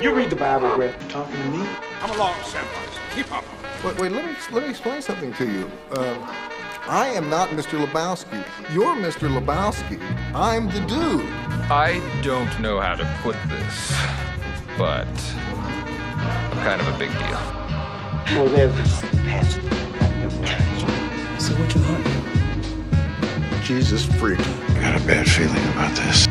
You read the Bible, Greg. Talking to me? I'm a law samurai. Keep up. Wait, wait, let me let me explain something to you. Uh, I am not Mr. Lebowski. You're Mr. Lebowski. I'm the dude. I don't know how to put this, but I'm kind of a big deal. Well, there's past your So what you want? Jesus freak. I got a bad feeling about this.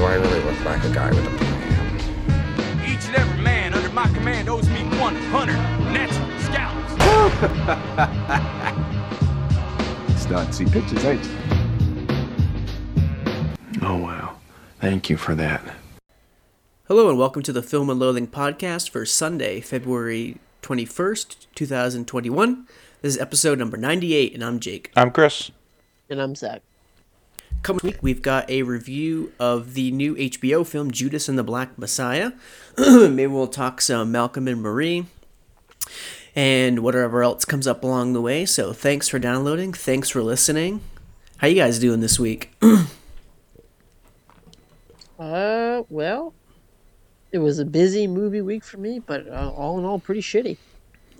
Do I really look like a guy with a plan? Each and every man under my command owes me 100 natural scalps. Starting to see pictures, ain't you? Oh, wow. Thank you for that. Hello and welcome to the Film and Loathing podcast for Sunday, February 21st, 2021. This is episode number 98 and I'm Jake. I'm Chris. And I'm Zach. Coming week, we've got a review of the new HBO film Judas and the Black Messiah. Maybe we'll talk some Malcolm and Marie and whatever else comes up along the way. So thanks for downloading. Thanks for listening. How you guys doing this week? Uh, well, it was a busy movie week for me, but uh, all in all, pretty shitty.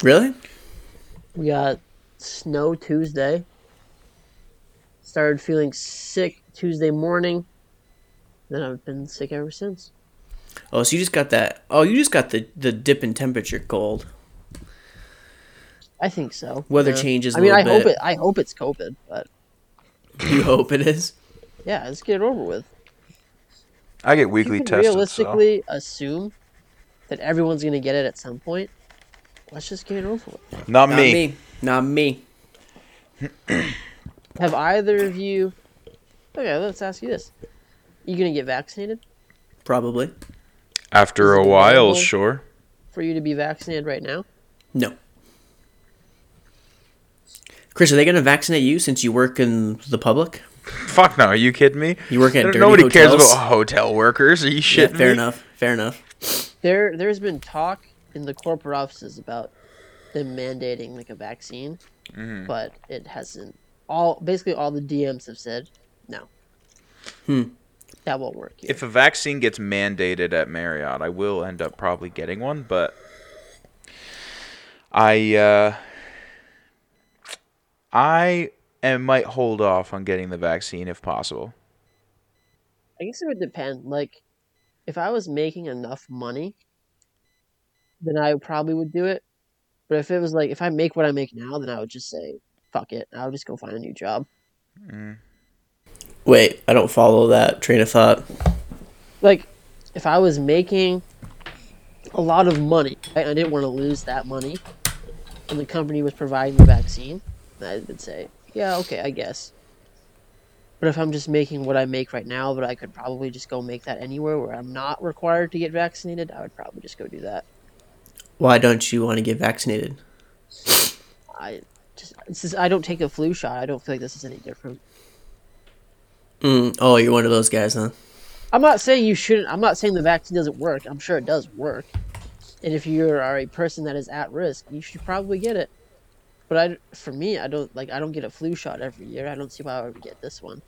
really? We got snow Tuesday. Started feeling sick Tuesday morning. Then I've been sick ever since. Oh, so you just got that. Oh, you just got the the dip in temperature cold. I think so. Weather Yeah. changes a I mean, I little hope it. I hope it's COVID, but You hope it is. yeah, let's get it over with. I get You weekly can tested. So. realistically assume that everyone's gonna get it at some point. Let's just get it over with. Not Not me. me. Not me. Have either of you? Okay, let's ask you this: You gonna get vaccinated? Probably. After a while, sure. For you to be vaccinated right now? No. Chris, are they going to vaccinate you since you work in the public? Fuck no, are you kidding me? You work at N- dirty Nobody cares about hotel workers. Are you Yeah, shitting fair me? enough. Fair enough. There, there's been talk in the corporate offices about them mandating like a vaccine, Mm-hmm. but it hasn't. All basically all the DMs have said no. Hmm. That won't work. Here. If a vaccine gets mandated at Marriott, I will end up probably getting one, but I uh I am, might hold off on getting the vaccine if possible. I guess it would depend. Like, if I was making enough money, then I probably would do it. But if it was like, if I make what I make now, then I would just say, fuck it. I'll just go find a new job. Mm. Wait, I don't follow that train of thought. Like, if I was making a lot of money, I, I didn't want to lose that money, and the company was providing the vaccine, I would say, yeah, okay, I guess. But if I'm just making what I make right now, but I could probably just go make that anywhere where I'm not required to get vaccinated, I would probably just go do that. Why don't you want to get vaccinated? I just, it's just I don't take a flu shot. I don't feel like this is any different. Mm, oh, you're one of those guys, huh? I'm not saying you shouldn't. I'm not saying the vaccine doesn't work. I'm sure it does work. And if you are a person that is at risk, you should probably get it. But I, for me, I don't like. I don't get a flu shot every year. I don't see why I would get this one.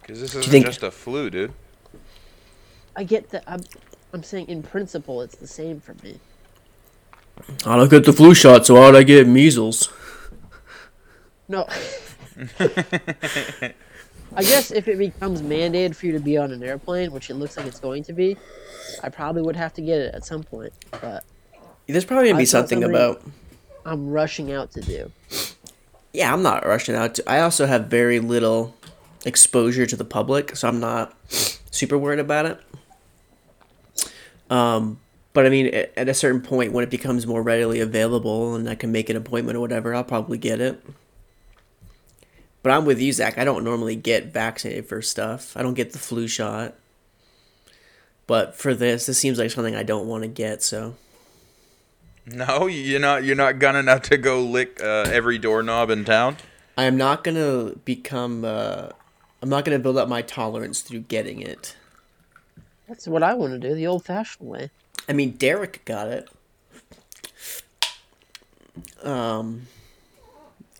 Because this isn't think- just a flu, dude. I get that. I'm, I'm saying in principle, it's the same for me. I don't get the flu shot, so how'd I get measles? No. I guess if it becomes mandated for you to be on an airplane, which it looks like it's going to be, I probably would have to get it at some point. But There's probably gonna be something something- about. I'm rushing out to do. Yeah, I'm not rushing out. To, I also have very little exposure to the public, so I'm not super worried about it. Um, but I mean, at, at a certain point, when it becomes more readily available and I can make an appointment or whatever, I'll probably get it. But I'm with you, Zach. I don't normally get vaccinated for stuff. I don't get the flu shot. But for this, this seems like something I don't want to get. So No, you're not. You're not gunning out to go lick uh, every doorknob in town. I am not gonna become. Uh, I'm not gonna build up my tolerance through getting it. That's what I want to do, the old-fashioned way. I mean, Derek got it. Um,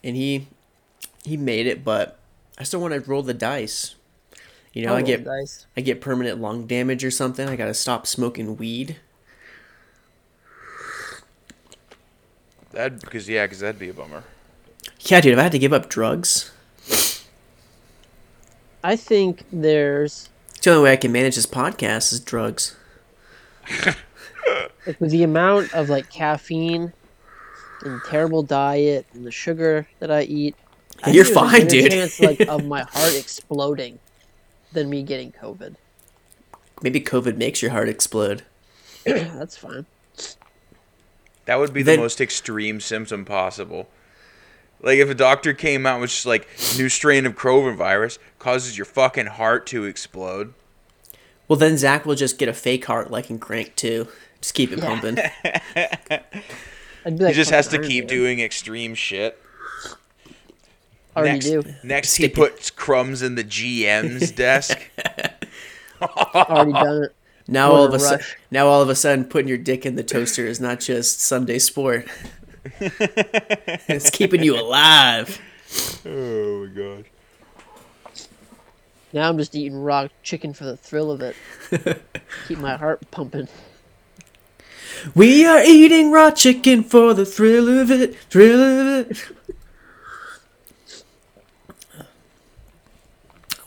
and he he made it, but I still want to roll the dice. You know, I'll I get dice. I get permanent lung damage or something. I gotta stop smoking weed. That because yeah, because that'd be a bummer. Yeah, dude, if I had to give up drugs, I think there's it's the only way I can manage this podcast is drugs. like with the amount of like caffeine and terrible diet and the sugar that I eat. I You're think there's a fine, better dude. Chance like of my heart exploding than me getting COVID. Maybe COVID makes your heart explode. That's fine. That would be Then- the most extreme symptom possible. Like if a doctor came out with just like new strain of coronavirus causes your fucking heart to explode. Well, then Zach will just get a fake heart like in Crank 2. Just keep it pumping. I'd He just has to keep Iron Man. doing extreme shit. Already next, do. next he puts crumbs in the GM's desk. Already done it. Now all of a Order sudden, now all of a sudden, putting your dick in the toaster is not just Sunday sport. it's keeping you alive. oh my god. Now I'm just eating raw chicken for the thrill of it. Keep my heart pumping. We are eating raw chicken for the thrill of it, thrill of it.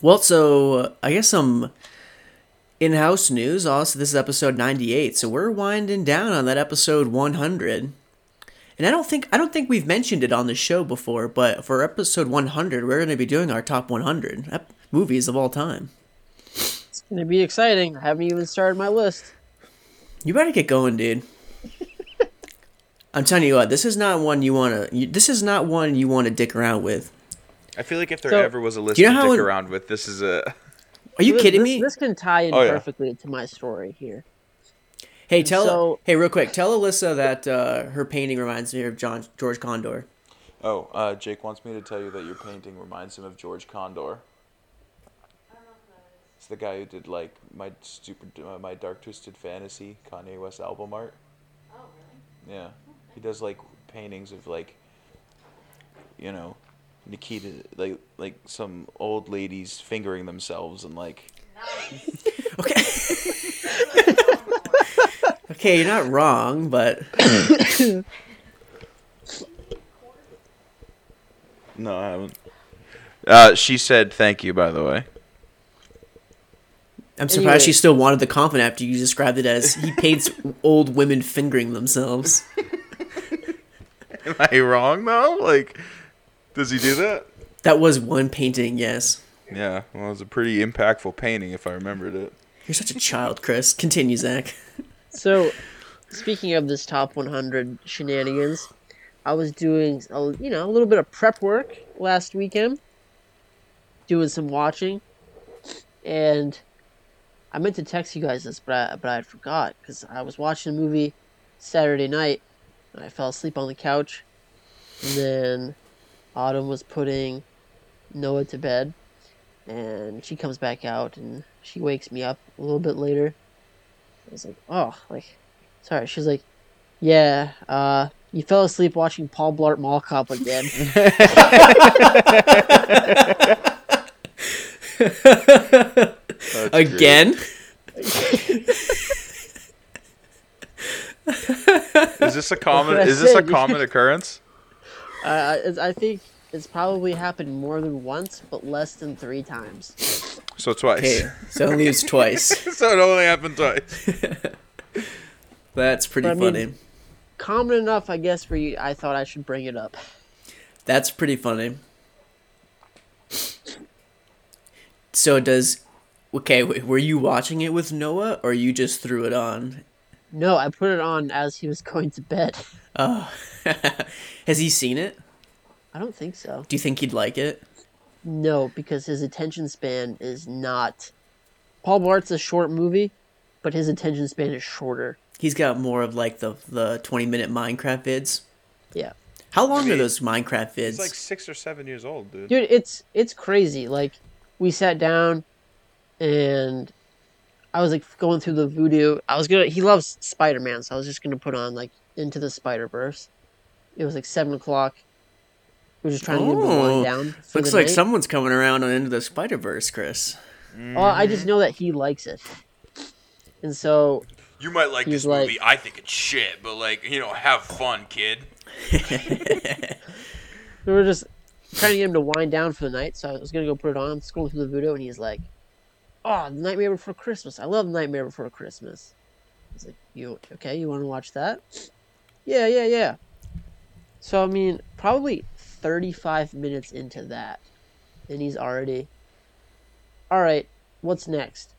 Well, so uh, I guess some in-house news. Also, this is episode ninety-eight, so we're winding down on that episode one hundred. And I don't think I don't think we've mentioned it on the show before, but for episode one hundred, we're going to be doing our top one hundred ep- movies of all time. It's gonna be exciting. I haven't even started my list. You better get going, dude. I'm telling you what, this is not one you want to. This is not one you want to dick around with. I feel like if there So- ever was a list you know to how dick in- around with, this is a. Are you This- kidding this, me? This can tie in Oh, yeah. perfectly to my story here. hey, tell so- hey real quick. Tell Alyssa that uh, her painting reminds me of John George Condo. Oh, uh, Jake wants me to tell you that your painting reminds him of George Condo. It's the guy who did like my stupid, uh, my dark twisted fantasy Kanye West album art. Oh really? Yeah, he does like paintings of like, you know, Nikita, like like some old ladies fingering themselves and like. Okay. okay, you're not wrong, but No, I haven't. Uh, she said thank you, by the way. I'm surprised Anyway. she still wanted the compliment after you described it as he paints old women fingering themselves. Am I wrong though? Like, does he do that? That was one painting, yes. Yeah, well, it was a pretty impactful painting if I remembered it. You're such a child, Chris. Continue, Zach. So, speaking of this top 100 shenanigans, I was doing, a, you know, a little bit of prep work last weekend, doing some watching, and I meant to text you guys this, but I, but I forgot because I was watching a movie Saturday night, and I fell asleep on the couch, and then Autumn was putting Noah to bed, and she comes back out, and she wakes me up a little bit later. I was like, oh, like, sorry. She's like, yeah, uh, you fell asleep watching Paul Blart Mall Cop again. Again? Is this a common? Is this a common occurrence? uh, I think it's probably happened more than once, but less than three times. So twice. Okay, so it only was twice. so it only happened twice. That's pretty But I mean- funny. Common enough, I guess, for you. I thought I should bring it up. That's pretty funny. So does okay? Were you watching it with Noah, or you just threw it on? No, I put it on as he was going to bed. Oh, has he seen it? I don't think so. Do you think he'd like it? No, because his attention span is not. Paul Blart's a short movie, but his attention span is shorter. He's got more of like the the twenty minute Minecraft vids. Yeah. How long mean, are those Minecraft vids? He's like six or seven years old, dude. dude it's it's crazy like we sat down and i was like going through the Vudu i was gonna he loves spider-man so i was just gonna put on like into the spider-verse it was like seven o'clock we were just trying to get him to Oh, down for Looks the like night. someone's coming around on Into the Spider Verse, Chris. Oh, I just know that he likes it, and so You might like He's this movie. like- I think it's shit, but like, you know, have fun, kid. we were just trying to get him to wind down for the night. So I was gonna go put it on. Scrolling through the video, and he's like, "Oh, Nightmare Before Christmas. I love Nightmare Before Christmas." Was like, "You okay? You want to watch that?" Yeah, yeah, yeah. So I mean, probably 35 minutes into that, and he's already. All right, what's next?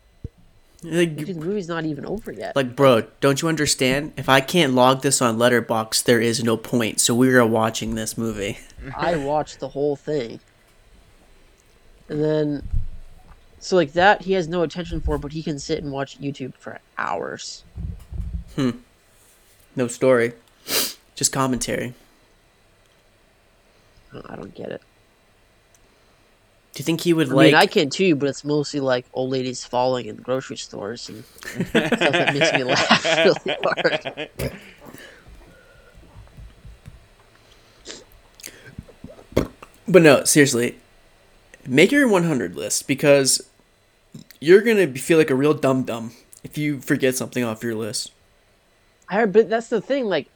Like, the movie's not even over yet. like, bro, don't you understand? If I can't log this on Letterboxd, there is no point. So we are watching this movie. I watched the whole thing. And then so like that he has no attention for, but he can sit and watch YouTube for hours. Hmm. No story, just commentary. I don't get it. Do you think he would I like? mean, I can too, but it's mostly like old ladies falling in grocery stores and stuff that makes me laugh really hard. But no, seriously, make your 100 list because you're gonna feel like a real dum dum if you forget something off your list. I heard, but that's the thing. Like,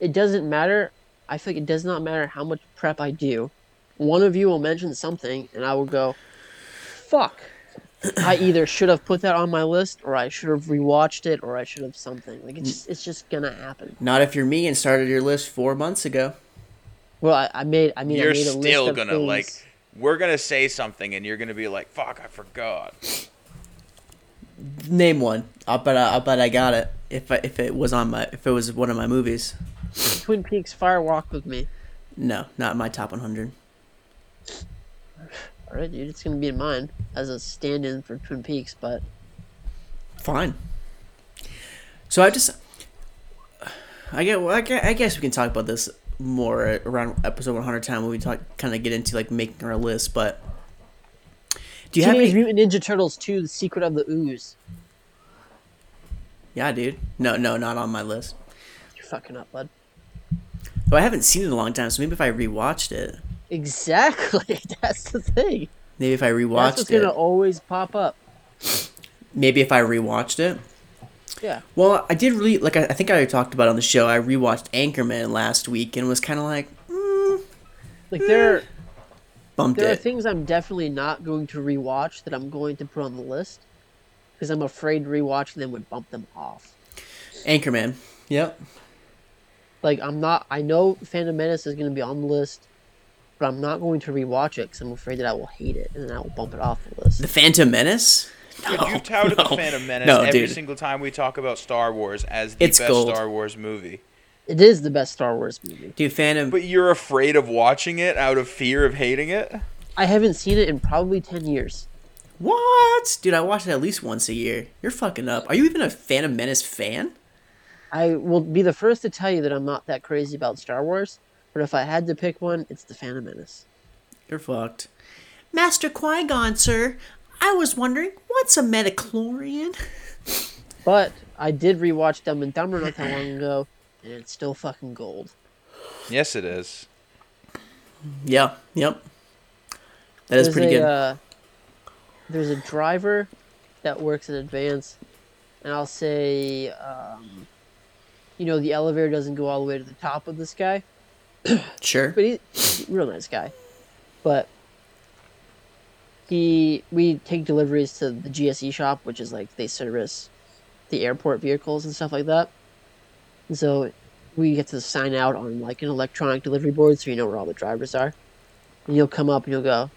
it doesn't matter. I feel like it does not matter how much prep I do. One of you will mention something, and I will go, "Fuck." I either should have put that on my list, or I should have rewatched it, or I should have something. Like it's mm. just, it's just gonna happen. Not if you're me and started your list four months ago. Well, I, I made. I mean, You're made a list still of gonna things- like. We're gonna say something, and you're gonna be like, "Fuck, I forgot." Name one. I'll bet. I, I'll bet I got it. If I, if it was on my if it was one of my movies. Twin Peaks Fire Walk with Me. No, not my top 100. All right, dude, it's gonna be in mine as a stand-in for Twin Peaks, but Fine. So I just, I get. Well, I guess, I guess we can talk about this more around episode 100 time when we talk, kind of get into like making our list. But do you have any? Mutant Ninja Turtles 2: The Secret of the Ooze. Yeah, dude. No, no, not on my list. You're fucking up, bud. But I haven't seen it in a long time, so maybe if I rewatched it, Exactly. That's the thing. maybe if I That's rewatched what's it, gonna always pop up. maybe if I rewatched it. Yeah. Well, I did really like. I, I think I talked about it on the show. I rewatched Anchorman last week and was kind of like mm, Like there, eh, bumped there are things I'm definitely not going to rewatch that I'm going to put on the list because I'm afraid rewatching them would bump them off. Anchorman. Yep. Like I'm not. I know Phantom Menace is going to be on the list, but I'm not going to rewatch it because I'm afraid that I will hate it and then I will bump it off the list. The Phantom Menace. Dude, No, you touted no, the Phantom Menace no, every dude. single time we talk about Star Wars as the It's best gold. Star Wars movie. It is the best Star Wars movie. Dude, Phantom. But you're afraid of watching it out of fear of hating it? I haven't seen it in probably ten years. What? Dude, I watch it at least once a year. You're fucking up. Are you even a Phantom Menace fan? I will be the first to tell you that I'm not that crazy about Star Wars, but if I had to pick one, it's the Phantom Menace. You're fucked. Master Qui Gon, sir. I was wondering, what's a midi-chlorian? But I did rewatch Dumb and Dumber not that long ago, and it's still fucking gold. Yes, it is. Yeah, yep. That is There's pretty a, good. Uh, there's a driver that works in advance, and I'll say, um, you know, the elevator doesn't go all the way to the top of this guy, sure. but he, he's a real nice guy. But he, we take deliveries to the GSE shop, which is like they service the airport vehicles and stuff like that. And so we get to sign out on like an electronic delivery board, so you know where all the drivers are. And you'll come up and you'll go,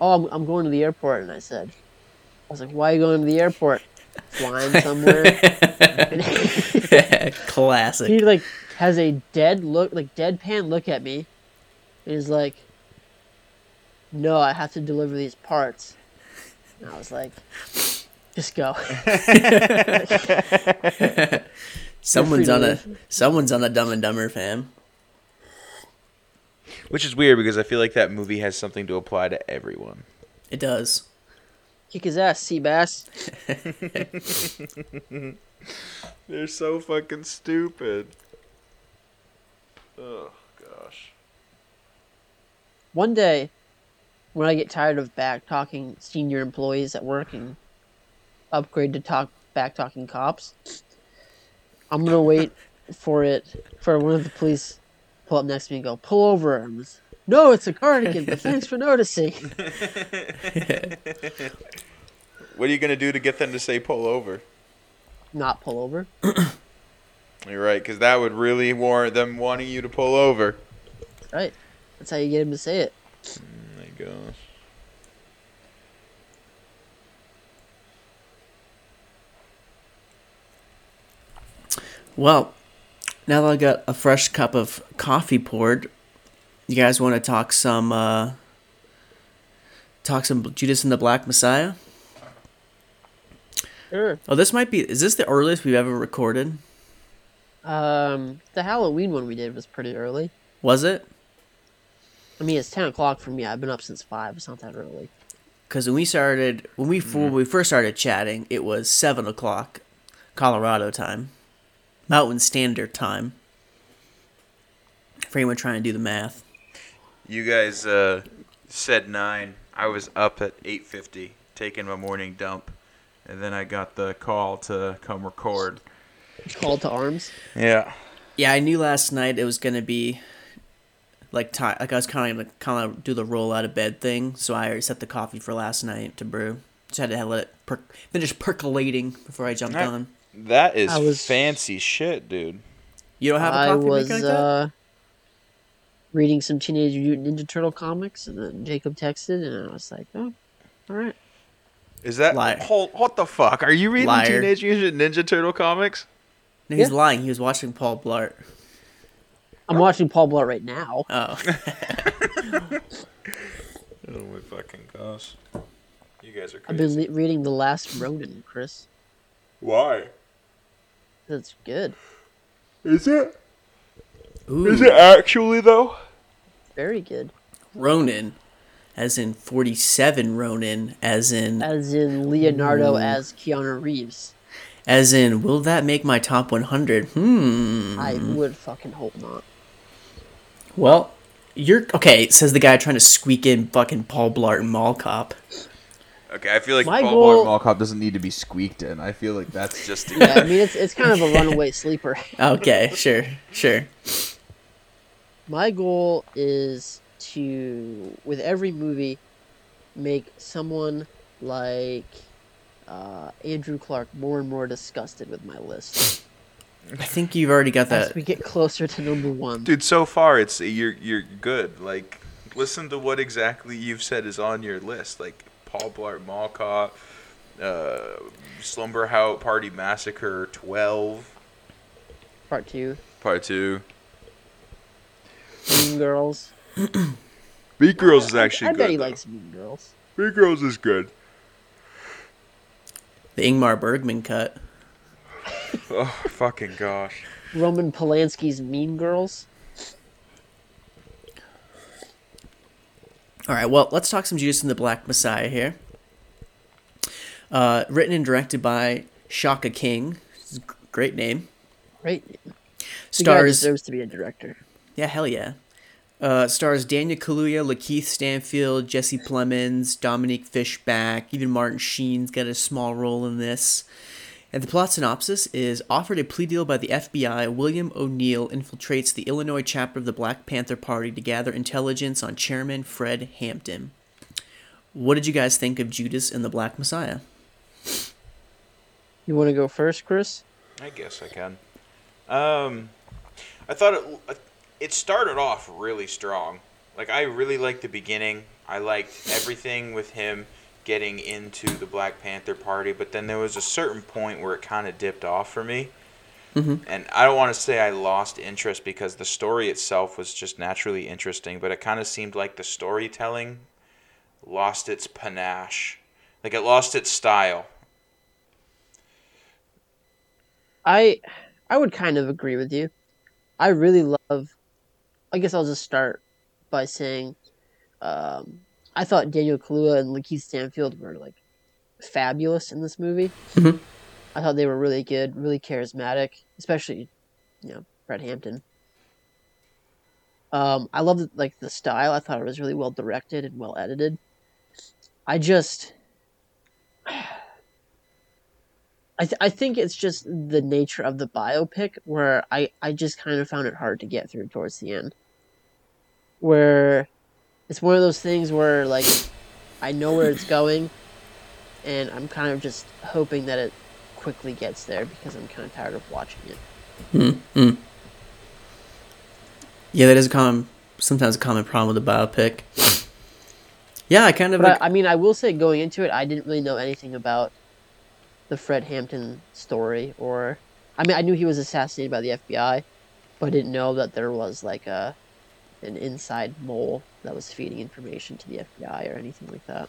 "Oh, I'm, I'm going to the airport." And I said, "I was like, why are you going to the airport? Flying somewhere?" Classic. he like has a dead look, like deadpan look at me, and is like, "No, I have to deliver these parts." And I was like, "Just go." someone's on a someone's on a Dumb and Dumber fam. Which is weird because I feel like that movie has something to apply to everyone. It does. Kick his ass, sea bass. They're so fucking stupid. Oh gosh. One day, when I get tired of back talking senior employees at work and upgrade to talk back talking cops, I'm gonna wait for it for one of the police pull up next to me and go pull over. And I'm just, no, it's a cardigan, but thanks for noticing. What are you gonna do to get them to say pull over? Not pull over. You're right, because that would really warrant them wanting you to pull over. Right. That's how you get him to say it. Oh my gosh. Well, now that I got a fresh cup of coffee poured, you guys want to talk some uh talk some Judas and the Black Messiah? Sure. Oh, this might be is this the earliest we've ever recorded? Um, the Halloween one we did was pretty early. Was it? I mean, it's ten o'clock for me. I've been up since five. It's not that early. Because when we started, when we when we first started chatting, it was seven o'clock, Colorado time, Mountain Standard Time. For anyone trying to do the math, You guys uh, said nine. I was up at eight fifty, taking my morning dump, and then I got the call to come record. Call to arms. Yeah. yeah, I knew last night it was gonna be like ti like I was kind of gonna kind of do the roll out of bed thing, so I already set the coffee for last night to brew. Just had to let it per- finish percolating before I jumped Right. on. That is was- fancy shit, dude. You don't have a I coffee was maker like that? uh, reading some Teenage Mutant Ninja Turtle comics, and then Jacob texted, and I was like, "Oh, all right." Is that Liar. hold, what the fuck? Are you reading Liar. Teenage Mutant Ninja Turtle comics? No, he's yeah. lying. He was watching Paul Blart. I'm watching Paul Blart right now. Oh, Oh my fucking gosh. You guys are Crazy. I've been le- reading The Last Ronin, Chris. Why? That's good. Is it? Ooh. Is it actually though? Very good. Ronin, as in forty-seven Ronin, as in As in Leonardo as Keanu Reeves. As in. Will that make my top one hundred? Hmm. I would fucking hope not. Well, you're okay. Says the guy trying to squeak in fucking Paul Blart and Mall Cop. Okay, I feel like My Paul goal- Blart Mall Cop doesn't need to be squeaked in. I feel like that's just Yeah, I mean it's it's kind of a runaway sleeper. Okay, sure, sure. My goal is to, with every movie, make someone like uh, Andrew Clark more and more disgusted with my list I think you've already got that. as we get closer to number one. Dude, so far it's you're you're good. Like listen to what exactly you've said is on your list. Like Paul Blart Mall Cop, uh, Slumber House Party Massacre 12, Part two, Part 2. Mean Girls. Beat Girls is actually I, good. bet he though. likes Mean Girls. Beat Girls is good. The Ingmar Bergman cut. Oh, fucking gosh. Roman Polanski's Mean Girls. All right, well, let's talk some Judas and the Black Messiah here. Uh, written and directed by Shaka King. It's a g- Great name. Right? The guy Stars. deserves to be a director. Yeah, hell yeah. Uh, stars Daniel Kaluuya, Lakeith Stanfield, Jesse Plemons, Dominique Fishback, even Martin Sheen's got a small role in this. And the plot synopsis is offered a plea deal by the FBI, William O'Neill infiltrates the Illinois chapter of the Black Panther Party to gather intelligence on Chairman Fred Hampton. What did you guys think of Judas and the Black Messiah? You want to go first, Chris? I guess I can. Um, I thought it it started off really strong. Like I really liked the beginning. I liked everything with him getting into the Black Panther Party, but then there was a certain point where it kind of dipped off for me. Mm-hmm. And I don't want to say I lost interest because the story itself was just naturally interesting, but it kind of seemed like the storytelling lost its panache. Like it lost its style. I I would kind of agree with you. I really love. I guess I'll just start by saying, um, I thought Daniel Kaluuya and Lakeith Stanfield were like fabulous in this movie. Mhm. I thought they were really good, really charismatic, especially, you know, Fred Hampton. Um, I love the, like the style. I thought it was really well directed and well edited. I just, I th- I think it's just the nature of the biopic where I I just kind of found it hard to get through towards the end. Where it's one of those things where like I know where it's going, and I'm kind of just hoping that it quickly gets there because I'm kind of tired of watching it. Mm-hmm. Yeah, that is a common, sometimes a common problem with a biopic. Yeah, I kind of. But I, I mean, I will say, going into it, I didn't really know anything about the Fred Hampton story, or I mean, I knew he was assassinated by the FBI, but I didn't know that there was like a an inside mole that was feeding information to the FBI or anything like that.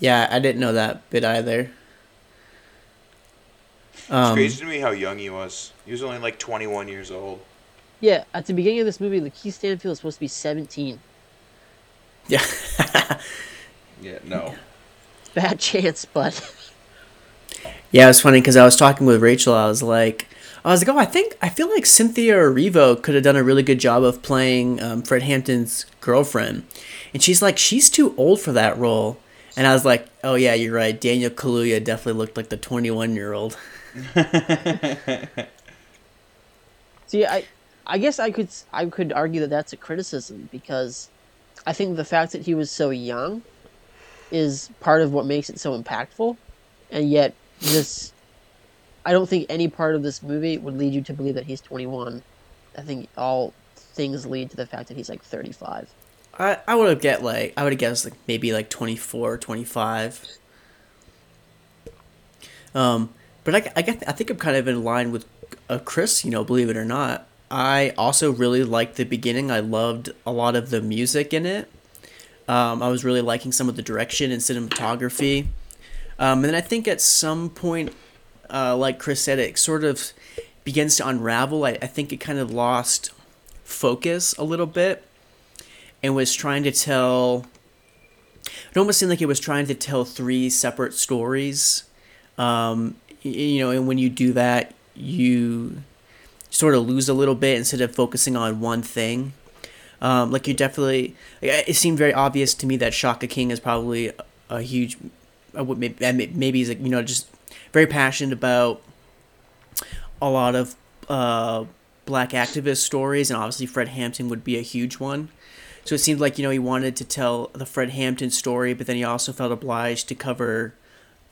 Yeah, I didn't know that bit either. It's Um, crazy to me how young he was. He was only like 21 years old. Yeah, at the beginning of this movie, Lakeith Stanfield is supposed to be 17. Yeah. Yeah, no. Bad chance, but Yeah, it was funny because I was talking with Rachel. I was like, I was like, oh, I think I feel like Cynthia Erivo could have done a really good job of playing um, Fred Hampton's girlfriend, and she's like, she's too old for that role. And I was like, oh yeah, you're right. Daniel Kaluuya definitely looked like the 21 year old. See, I, I guess I could I could argue that that's a criticism because I think the fact that he was so young is part of what makes it so impactful, and yet this, I don't think any part of this movie would lead you to believe that he's 21. I think all things lead to the fact that he's like 35. I, I would have get like I would have guessed like maybe like 24, 25. Um, but I, I get I think I'm kind of in line with uh, Chris. You know, believe it or not, I also really liked the beginning. I loved a lot of the music in it. Um, I was really liking some of the direction and cinematography. Um, and then I think at some point, uh, like Chris said, it sort of begins to unravel. I, I think it kind of lost focus a little bit and was trying to tell. It almost seemed like it was trying to tell three separate stories. Um, you know, and when you do that, you sort of lose a little bit instead of focusing on one thing. Um, like you definitely, it seemed very obvious to me that Shaka King is probably a huge, uh, what may- uh, maybe he's like you know just very passionate about a lot of uh, black activist stories, and obviously Fred Hampton would be a huge one. So it seemed like you know he wanted to tell the Fred Hampton story, but then he also felt obliged to cover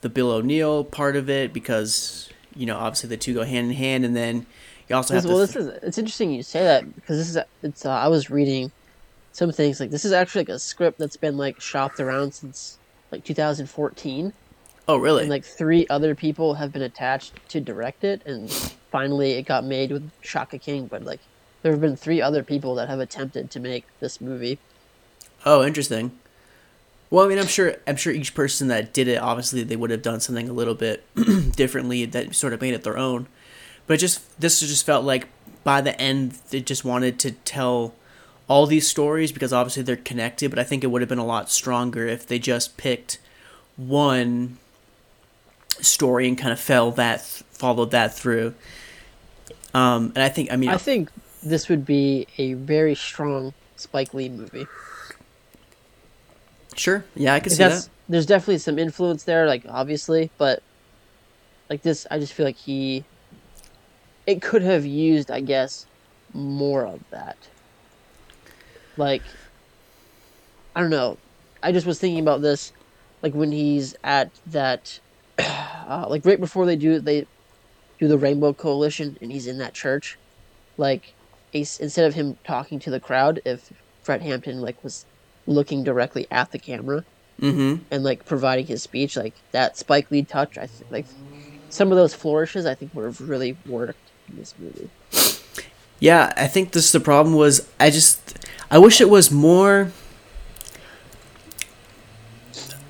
the Bill O'Neill part of it because you know obviously the two go hand in hand, and then you also have well, to. this is it's interesting you say that because this is it's uh, I was reading some things like this is actually like a script that's been like shopped around since like 2014. oh really? And like three other people have been attached to direct it, and finally it got made with Shaka King. But like, there have been three other people that have attempted to make this movie. Oh, interesting. Well, I mean, I'm sure I'm sure each person that did it, obviously, they would have done something a little bit differently that sort of made it their own. But it just this just felt like by the end they just wanted to tell all these stories because obviously they're connected. But I think it would have been a lot stronger if they just picked one story and kind of fell that followed that through. Um, and I think I mean I think this would be a very strong Spike Lee movie. sure, yeah, I can see that. there's definitely some influence there, like obviously, but like this, I just feel like he, it could have used, I guess, more of that. Like, I don't know. I just was thinking about this, like when he's at that, uh, like right before they do they do the Rainbow Coalition, and he's in that church, like, instead of him talking to the crowd, if Fred Hampton like was looking directly at the camera Mm-hmm. and like providing his speech, like that Spike Lee touch, I think like some of those flourishes, I think would have really worked in this movie. Yeah, I think this the problem was I just I wish it was more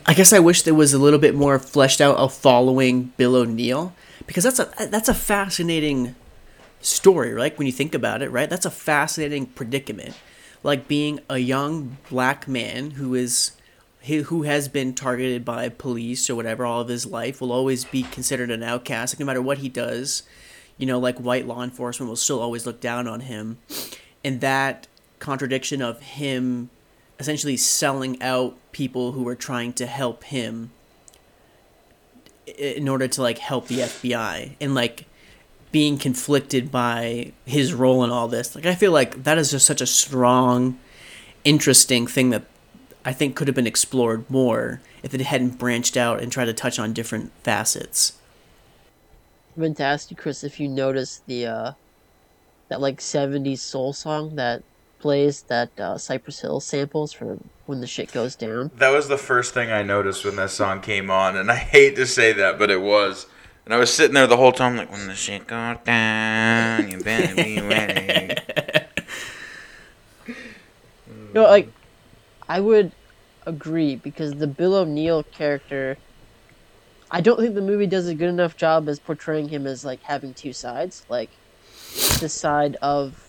I guess I wish there was a little bit more fleshed out of following Bill O'Neill because that's a that's a fascinating story, right? When you think about it, right? That's a fascinating predicament. Like being a young black man who is who has been targeted by police or whatever all of his life will always be considered an outcast like no matter what he does you know like white law enforcement will still always look down on him and that contradiction of him essentially selling out people who were trying to help him in order to like help the FBI and like being conflicted by his role in all this. Like I feel like that is just such a strong interesting thing that I think could have been explored more if it hadn't branched out and tried to touch on different facets. I meant to ask you, Chris, if you noticed the uh, that like '70s soul song that plays that uh, Cypress Hill samples for when the shit goes down. That was the first thing I noticed when that song came on, and I hate to say that, but it was. And I was sitting there the whole time, like, when the shit goes down, you better be ready. You know, like I would agree because the Bill O'Neill character, I don't think the movie does a good enough job as portraying him as like having two sides, like this side of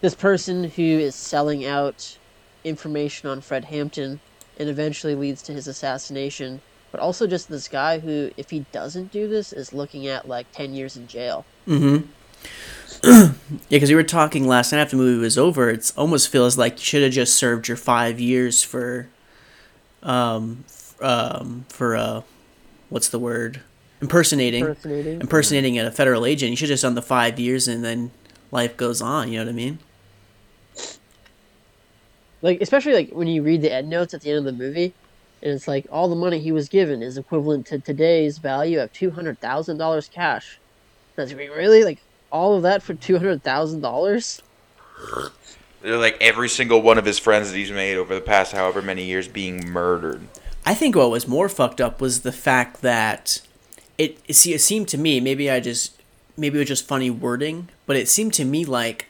this person who is selling out information on Fred Hampton and eventually leads to his assassination, but also just this guy who, if he doesn't do this, is looking at like ten years in jail. Mm-hmm. yeah, because we were talking last night after the movie was over. It almost feels like you should have just served your five years for, um, um, for uh, what's the word? Impersonating. Impersonating. Impersonating a federal agent. You should have just done the five years and then life goes on. You know what I mean? Like especially like when you read the end notes at the end of the movie and it's like all the money he was given is equivalent to today's value of $200000 cash that's re- really like all of that for $200000 They're like every single one of his friends that he's made over the past however many years being murdered. I think what was more fucked up was the fact that it it, see, it seemed to me maybe I just maybe it was just funny wording, but it seemed to me like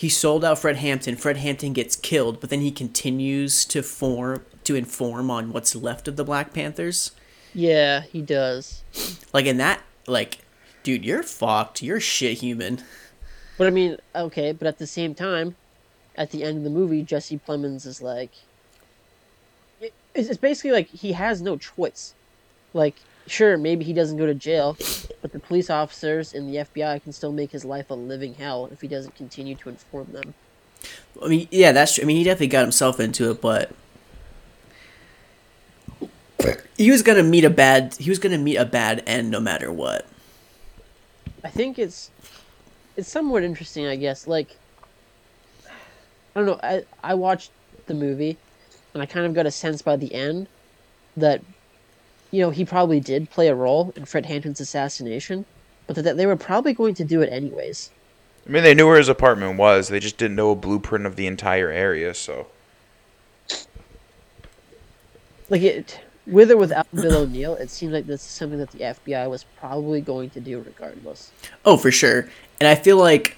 he sold out Fred Hampton. Fred Hampton gets killed, but then he continues to form to inform on what's left of the Black Panthers. yeah he does Like in that, like, dude, you're fucked. You're shit human. but i mean okay but at the same time at the end of the movie jesse plemons is like it's it's basically like he has no choice like sure maybe he doesn't go to jail but the police officers and the fbi can still make his life a living hell if he doesn't continue to inform them I mean, yeah, that's true. I mean, he definitely got himself into it, but he was gonna meet a bad. He was gonna meet a bad end no matter what. I think it's it's somewhat interesting, I guess. Like I don't know, I I watched the movie and I kind of got a sense by the end that you know, he probably did play a role in Fred Hampton's assassination, but that they were probably going to do it anyways. I mean, they knew where his apartment was. They just didn't know a blueprint of the entire area. So Like it with or without Bill O'Neill, it seems like this is something that the FBI was probably going to do regardless. Oh, for sure. And I feel like,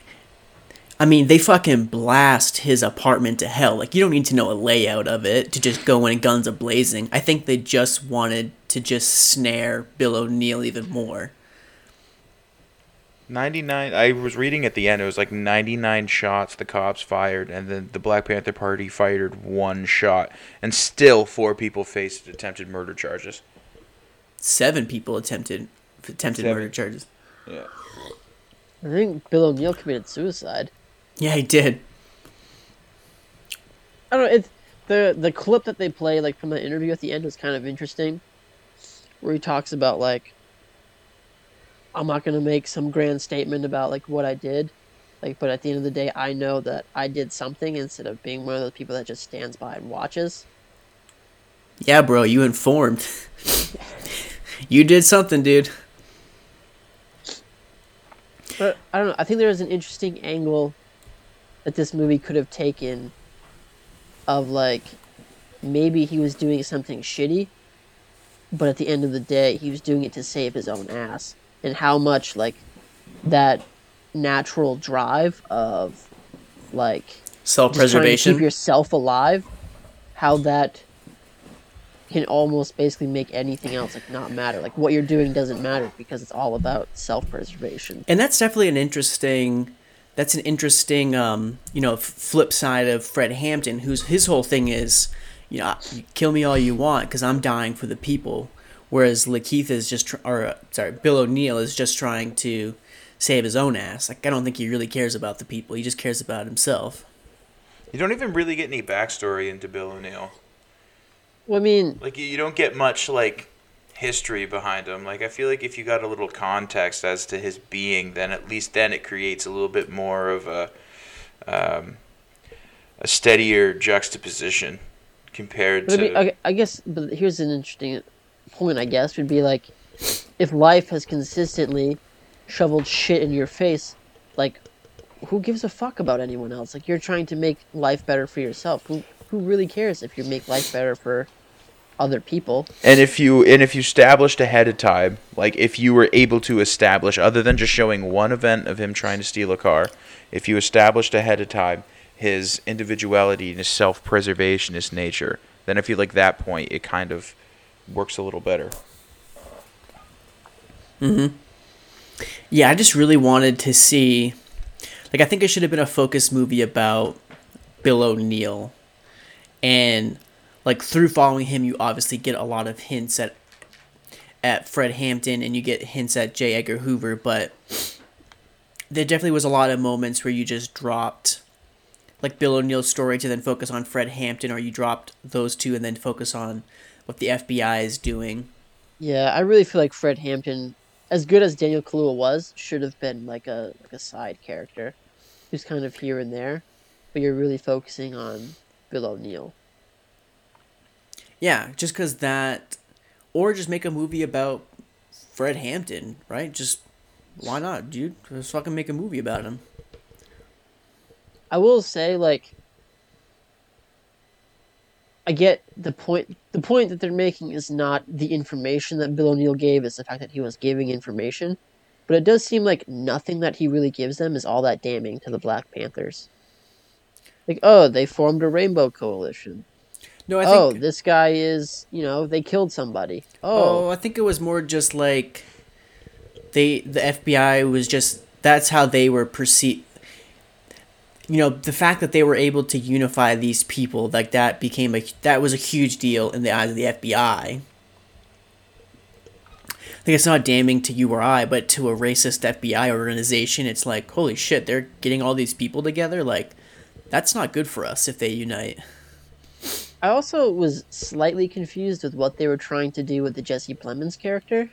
I mean, they fucking blast his apartment to hell. Like, you don't need to know a layout of it to just go in guns a blazing. I think they just wanted to just snare Bill O'Neill even more. 99. I was reading at the end. It was like 99 shots the cops fired, and then the Black Panther Party fired one shot, and still four people faced attempted murder charges. Seven people attempted attempted Seven. murder charges. Yeah. I think Bill O'Neill committed suicide. Yeah, he did. I don't know. It's the the clip that they play like from the interview at the end was kind of interesting, where he talks about like, I'm not gonna make some grand statement about like what I did, like, but at the end of the day, I know that I did something instead of being one of those people that just stands by and watches. Yeah, bro, you informed. you did something, dude. But I don't know. I think there was an interesting angle that this movie could have taken of like maybe he was doing something shitty, but at the end of the day, he was doing it to save his own ass. And how much like that natural drive of like Self just trying to preservation. keep yourself alive, how that can almost basically make anything else like not matter. Like what you're doing doesn't matter because it's all about self preservation. and that's definitely an interesting that's an interesting um, you know f- flip side of Fred Hampton whose his whole thing is you know kill me all you want because I'm dying for the people. Whereas Lakeith is just tr- or uh, sorry Bill O'Neill is just trying to save his own ass. Like I don't think he really cares about the people. He just cares about himself. You don't even really get any backstory into Bill O'Neill. Well, I mean, Like you, you don't get much like history behind him. Like I feel like if you got a little context as to his being, then at least then it creates a little bit more of a um, a steadier juxtaposition compared but I, to. mean, I, I guess, but here's an interesting point. I guess would be like, if life has consistently shoveled shit in your face, like, who gives a fuck about anyone else? Like, you're trying to make life better for yourself. Who who really cares if you make life better for other people? And if you and if you established ahead of time, like if you were able to establish, other than just showing one event of him trying to steal a car, if you established ahead of time his individuality and his self-preservation, his nature, then I feel like that point it kind of works a little better. Mm-hmm. Yeah, I just really wanted to see. Like, I think it should have been a focus movie about Bill O'Neill. And, like, through following him, you obviously get a lot of hints at at Fred Hampton and you get hints at J. Edgar Hoover, but there definitely was a lot of moments where you just dropped like Bill O'Neill's story to then focus on Fred Hampton, or you dropped those two and then focus on what the FBI is doing. Yeah, I really feel like Fred Hampton, as good as Daniel Kaluuya was, should have been like a like a side character, who's kind of here and there, but you're really focusing on Bill O'Neill. Yeah, just because that, or just make a movie about Fred Hampton, right? Just why not, dude? Just fucking make a movie about him. I will say, like, I get the point. The point that they're making is not the information that Bill O'Neill gave; it's the fact that he was giving information. But it does seem like nothing that he really gives them is all that damning to the Black Panthers. Like, oh, they formed a rainbow coalition. No, I oh, think. this guy is, you know, they killed somebody. oh, Oh, I think it was more just like they the FBI was just that's how they were perceived. You know, the fact that they were able to unify these people like that became a that was a huge deal in the eyes of the FBI. I think it's not damning to you or I, but to a racist FBI organization, it's like, holy shit, they're getting all these people together. Like, that's not good for us if they unite. I also was slightly confused with what they were trying to do with the Jesse Plemons character.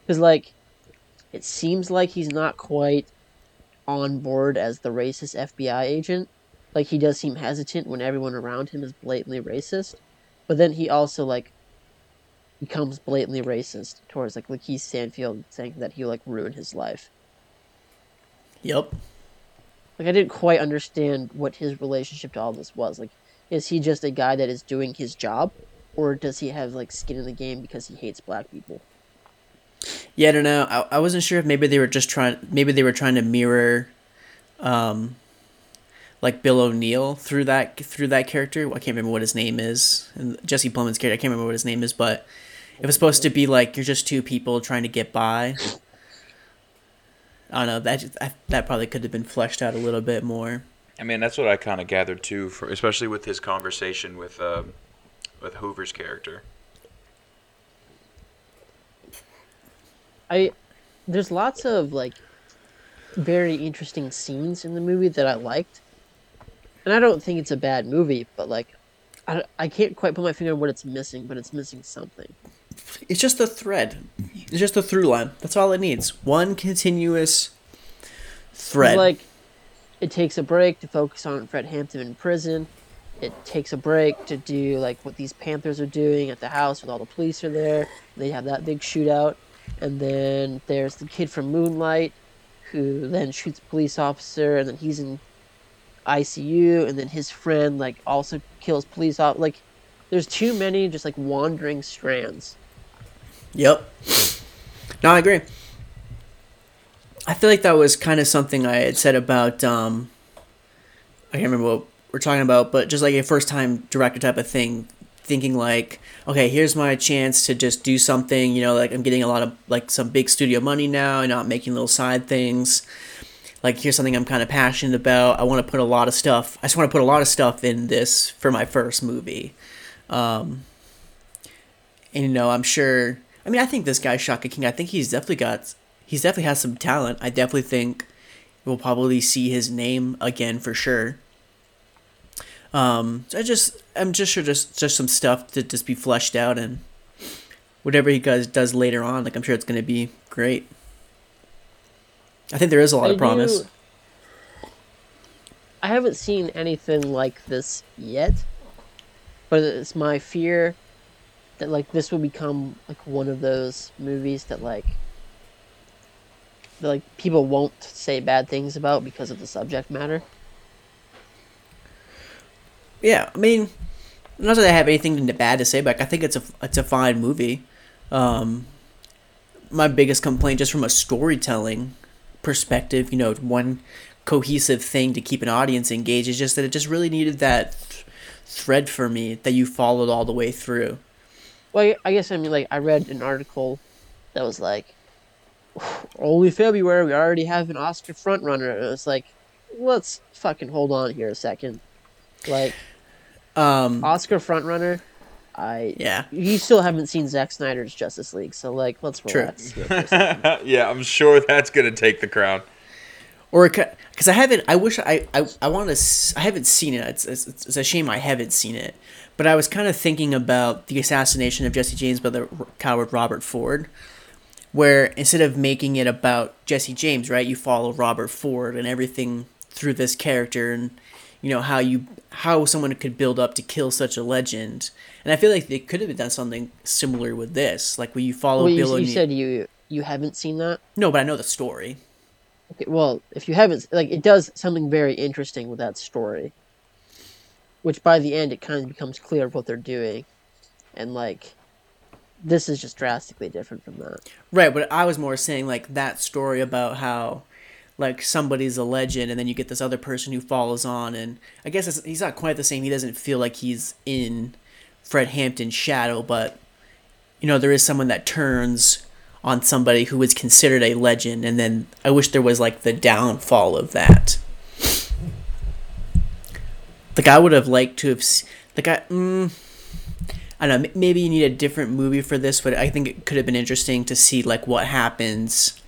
Because, like, it seems like he's not quite on board as the racist FBI agent. Like, he does seem hesitant when everyone around him is blatantly racist. But then he also, like, becomes blatantly racist towards, like, Lakeith Stanfield saying that he'll, like, ruin his life. Yep. Like, I didn't quite understand what his relationship to all this was. Like, is he just a guy that is doing his job? Or does he have, like, skin in the game because he hates black people? Yeah, I don't know. I, I wasn't sure if maybe they were just trying. Maybe they were trying to mirror, um, like Bill O'Neill through that through that character. I can't remember what his name is. And Jesse Plemons' character. I can't remember what his name is, but it was supposed to be like you're just two people trying to get by. I don't know. That that probably could have been fleshed out a little bit more. I mean, that's what I kind of gathered too, for, especially with his conversation with uh, with Hoover's character. I there's lots of like very interesting scenes in the movie that I liked, and I don't think it's a bad movie, but like I, I can't quite put my finger on what it's missing, but it's missing something. It's just a thread. It's just a through line. That's all it needs. One continuous thread. Like it takes a break to focus on Fred Hampton in prison. It takes a break to do like what these Panthers are doing at the house with all the police are there. They have that big shootout, and then there's the kid from Moonlight, who then shoots a police officer, and then he's in ICU, and then his friend like also kills police off. Like, there's too many just like wandering strands. Yep. No, I agree. I feel like that was kind of something I had said about um I can't remember what we're talking about, but just like a first time director type of thing, thinking like, okay, here's my chance to just do something, you know, like I'm getting a lot of like some big studio money now and not making little side things. Like here's something I'm kind of passionate about. I want to put a lot of stuff. I just want to put a lot of stuff in this for my first movie. Um and you know, I'm sure I mean, I think this guy Shaka King, I think he's definitely got he's definitely has some talent. I definitely think we'll probably see his name again for sure. Um, so I just I'm just sure just just some stuff to just be fleshed out and whatever he does does later on. Like I'm sure it's gonna be great. I think there is a lot I of promise. do- I haven't seen anything like this yet, but it's my fear that like this will become like one of those movies that like that like people won't say bad things about because of the subject matter. Yeah, I mean, not that I have anything bad to say, but I think it's a it's a fine movie. Um, my biggest complaint, just from a storytelling perspective, you know, one cohesive thing to keep an audience engaged is just that it just really needed that th- thread for me that you followed all the way through. Well, I guess I mean like I read an article that was like, only February we already have an Oscar frontrunner, and it's like, let's fucking hold on here a second, like. Um, Oscar frontrunner. I Yeah. You still haven't seen Zack Snyder's Justice League, so like, let's True. relax. here for a second. yeah, I'm sure that's gonna take the crown. or because I haven't, I wish I I, I want to. I haven't seen it. It's, it's it's a shame I haven't seen it. But I was kind of thinking about the assassination of Jesse James by the coward Robert Ford, where instead of making it about Jesse James, right, you follow Robert Ford and everything through this character and you know how you how someone could build up to kill such a legend. And I feel like they could have done something similar with this, like where you follow well, you, Bill you O'Neill. said you you haven't seen that. no, but I know the story. Okay, well, if you haven't, like, it does something very interesting with that story. Which by the end, it kind of becomes clear of what they're doing, and like, this is just drastically different from that. Right, but I was more saying like that story about how like somebody's a legend and then you get this other person who follows on and I guess he's not quite the same. He doesn't feel like he's in Fred Hampton's shadow, but you know, there is someone that turns on somebody who is considered a legend and then I wish there was like the downfall of that. Like I would have liked to have like I mm, I don't know. Maybe you need a different movie for this, but I think it could have been interesting to see like what happens.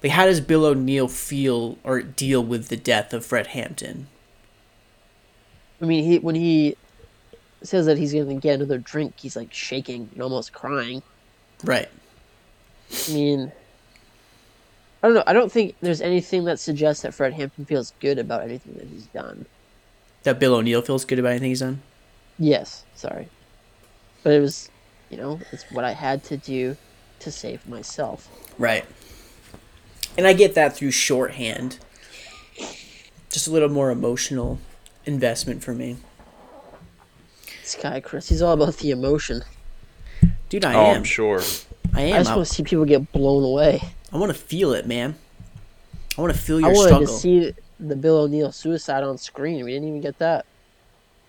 Like, how does Bill O'Neill feel or deal with the death of Fred Hampton? I mean, he when he says that he's gonna get another drink, he's like shaking and almost crying. Right. I mean, I don't know. I don't think there's anything that suggests that Fred Hampton feels good about anything that he's done. That Bill O'Neill feels good about anything he's done. Yes, sorry, but it was, you know, it's what I had to do to save myself. Right. And I get that through shorthand. Just a little more emotional investment for me. This guy, Chris, he's all about the emotion. Dude, I oh, am. I'm sure. I am. I just want to see people get blown away. I want to feel it, man. I want to feel your struggle. I your wanted struggle. to see the Bill O'Neill suicide on screen. We didn't even get that.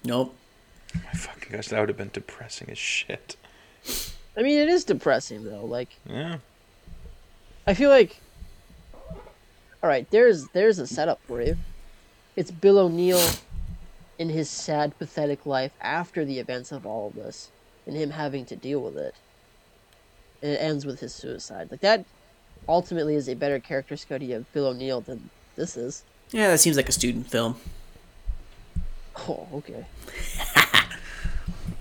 Nope. My fucking gosh, that would have been depressing as shit. I mean, it is depressing though. Like, Yeah. I feel like, all right, there's there's a setup for you. It's Bill O'Neill in his sad, pathetic life after the events of all of this, and him having to deal with it. And it ends with his suicide. Like that, ultimately, is a better character study of Bill O'Neill than this is. Yeah, that seems like a student film. Oh, okay.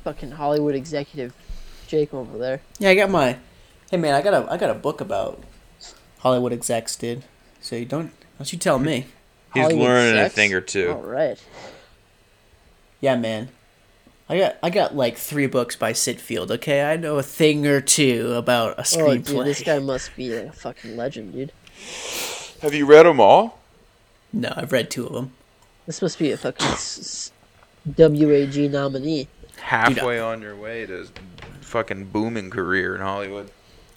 Fucking Hollywood executive, Jake over there. Yeah, I got my. Hey man, I got a I got a book about Hollywood execs, dude. So you don't don't you tell me. He's Hollywood learning a thing or two. All right. Yeah, man. I got I got like three books by Syd Field. Okay, I know a thing or two about a screenplay. Oh, dude, this guy must be a fucking legend, dude. Have you read them all? No, I've read two of them. This must be a fucking s- s- WAG nominee. Halfway on your way to fucking booming career in Hollywood.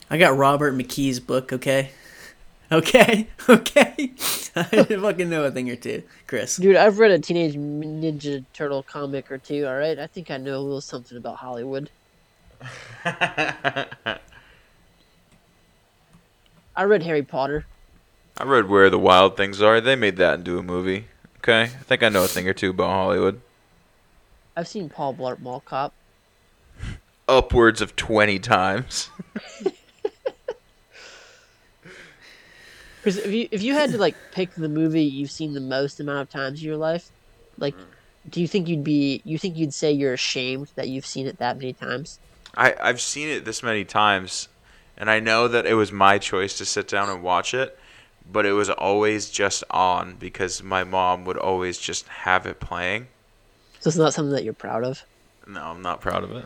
I got Robert McKee's book. Okay, okay, okay. I fucking know a thing or two, Chris. Dude, I've read a Teenage Ninja Turtle comic or two, alright? I think I know a little something about Hollywood. I read Harry Potter. I read Where the Wild Things Are. They made that into a movie. Okay, I think I know a thing or two about Hollywood. I've seen Paul Blart Mall Cop. Upwards of twenty times. Because if you if you had to like pick the movie you've seen the most amount of times in your life, like Do you think you'd be? You think you'd say you're ashamed that you've seen it that many times? I, I've seen it this many times, and I know that it was my choice to sit down and watch it, but it was always just on because my mom would always just have it playing. So it's not something that you're proud of. No, I'm not proud of it.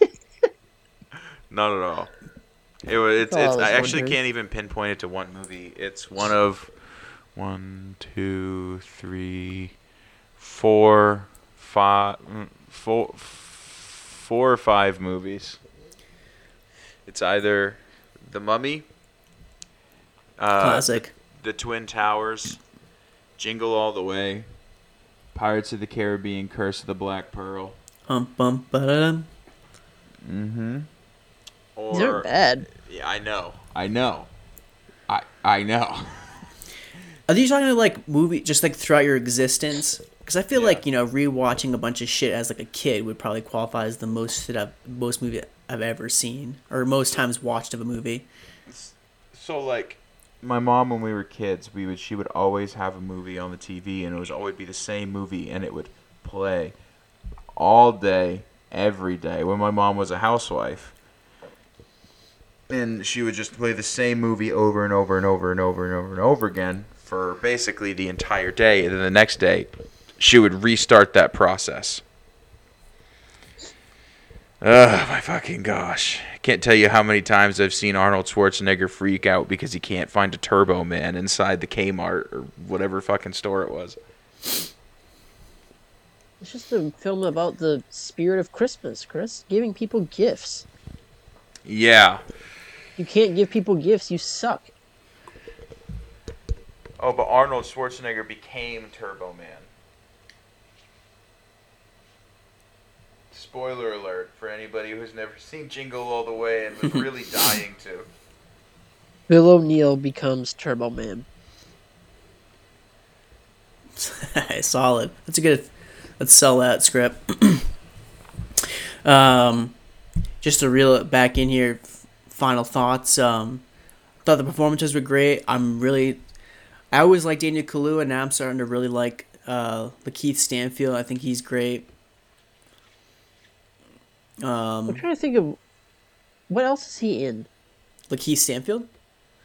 not at all. It was. It's. Oh, I it's I actually can't even pinpoint it to one movie. It's one of, one, two, three, four, five, mm, four, four or five movies. It's either The Mummy, uh, Classic. The Two Towers, Jingle All the Way, Pirates of the Caribbean, Curse of the Black Pearl. Um, bum, ba-da-dum. Mm-hmm. Or, These aren't bad. Yeah, I know. I know. I I know. Are these talking about like movie just like throughout your existence? Because I feel like you know rewatching a bunch of shit as like a kid would probably qualify as the most shit I've most movie I've ever seen or most times watched of a movie. So like my mom when we were kids, we would she would always have a movie on the TV and it would always be the same movie and it would play all day, every day when my mom was a housewife. And she would just play the same movie over and over and over and over and over and over again for basically the entire day and then the next day she would restart that process. Ugh, my fucking gosh. I can't tell you how many times I've seen Arnold Schwarzenegger freak out because he can't find a Turbo Man inside the Kmart or whatever fucking store it was. It's just a film about the spirit of Christmas, Chris. Giving people gifts. Yeah. You can't give people gifts. You suck. Oh, but Arnold Schwarzenegger became Turbo Man. Spoiler alert for anybody who's never seen Jingle All the Way and was really dying to. Bill O'Neill becomes Turbo Man. Solid. That's a good. Let's sell that script. um, just to reel it back in here. Final thoughts. Um, thought the performances were great. I'm really. I always liked Daniel Kaluuya, and now I'm starting to really like uh, Lakeith Stanfield. I think he's great. I'm Um, trying to think of what else is he in. Lakeith Stanfield.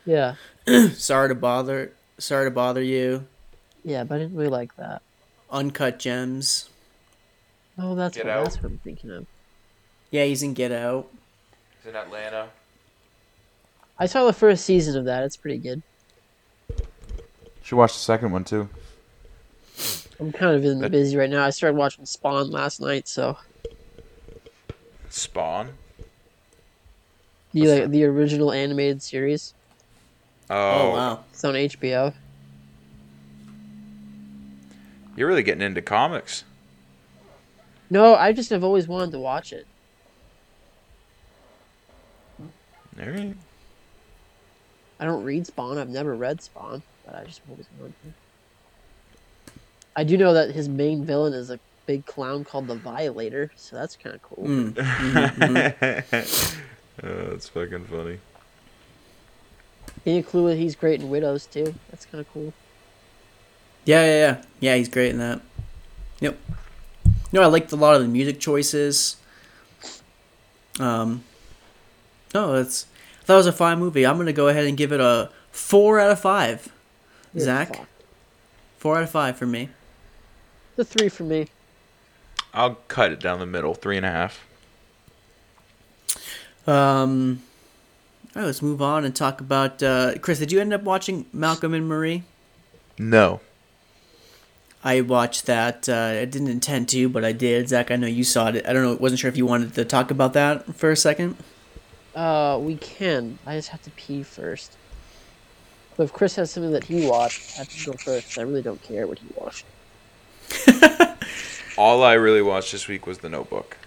Yeah, Sorry to bother. Sorry to bother you. yeah, but I didn't really like that. Uncut Gems. Oh, that's Get what, Out. that's what I'm thinking of. Yeah, he's in Get Out. He's in Atlanta. I saw the first season of that. It's pretty good. Should watch the second one too. I'm kind of in That- busy right now. I started watching Spawn last night, so Spawn. the like, the original animated series. Oh, Oh, wow. It's on HBO. You're really getting into comics. No, I just have always wanted to watch it. All right. I don't read Spawn. I've never read Spawn, but I just always wanted to. I do know that his main villain is a big clown called the Violator, so that's kind of cool. Mm. Mhm, mhm. oh, that's fucking funny. Can you clue that he's great in Widows too? That's kind of cool. Yeah, yeah, yeah. Yeah, he's great in that. Yep. No, I liked a lot of the music choices. Um, no, that's that was a fine movie. I'm gonna go ahead and give it a four out of five. You're Zach, fucked. four out of five for me. The three for me. I'll cut it down the middle, three and a half. Um, all right, let's move on and talk about. Uh, Chris, did you end up watching Malcolm and Marie? No. I watched that. Uh, I didn't intend to, but I did. Zach, I know you saw it. I don't know. Wasn't sure if you wanted to talk about that for a second. Uh, we can. I just have to pee first. But if Chris has something that he watched, I have to go first. I really don't care what he watched. All I really watched this week was The Notebook.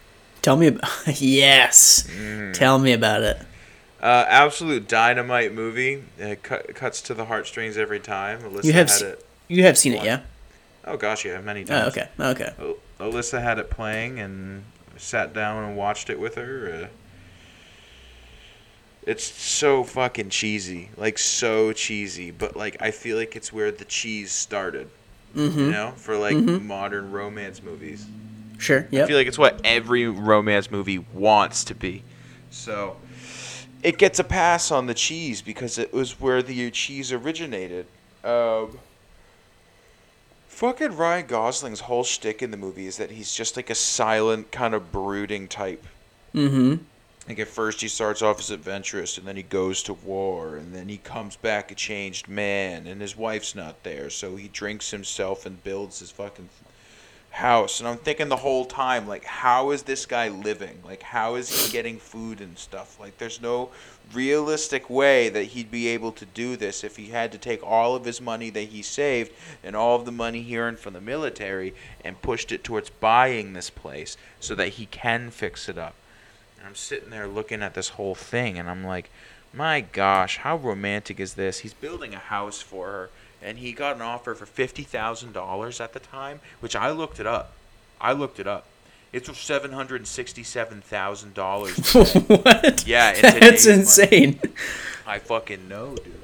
Tell me about. yes. Mm. Tell me about it. Uh, absolute dynamite movie. It cut, cuts to the heartstrings every time. Alyssa You have had s- it. You have seen it, yeah? Oh gosh, yeah, many Oh, times. okay. Okay. Al- Alyssa had it playing and sat down and watched it with her. Uh, it's so fucking cheesy, like so cheesy, but like I feel like it's where the cheese started. You know, for like modern romance movies. Sure. I feel like it's what every romance movie wants to be. So it gets a pass on the cheese because it was where the cheese originated. Um, fucking Ryan Gosling's whole shtick in the movie is that he's just like a silent, kind of brooding type. mm-hmm. Like at first he starts off as adventurous and then he goes to war and then he comes back a changed man and his wife's not there so he drinks himself and builds his fucking house. And I'm thinking the whole time like how is this guy living? Like how is he getting food and stuff? Like there's no realistic way that he'd be able to do this if he had to take all of his money that he saved and all of the money he earned from the military and pushed it towards buying this place so that he can fix it up and I'm sitting there looking at this whole thing, and I'm like, my gosh, how romantic is this? He's building a house for her, and he got an offer for fifty thousand dollars at the time, which I looked it up. I looked it up. It's worth seven hundred and sixty-seven thousand dollars. what? Yeah, in that's money. insane. I fucking know, dude.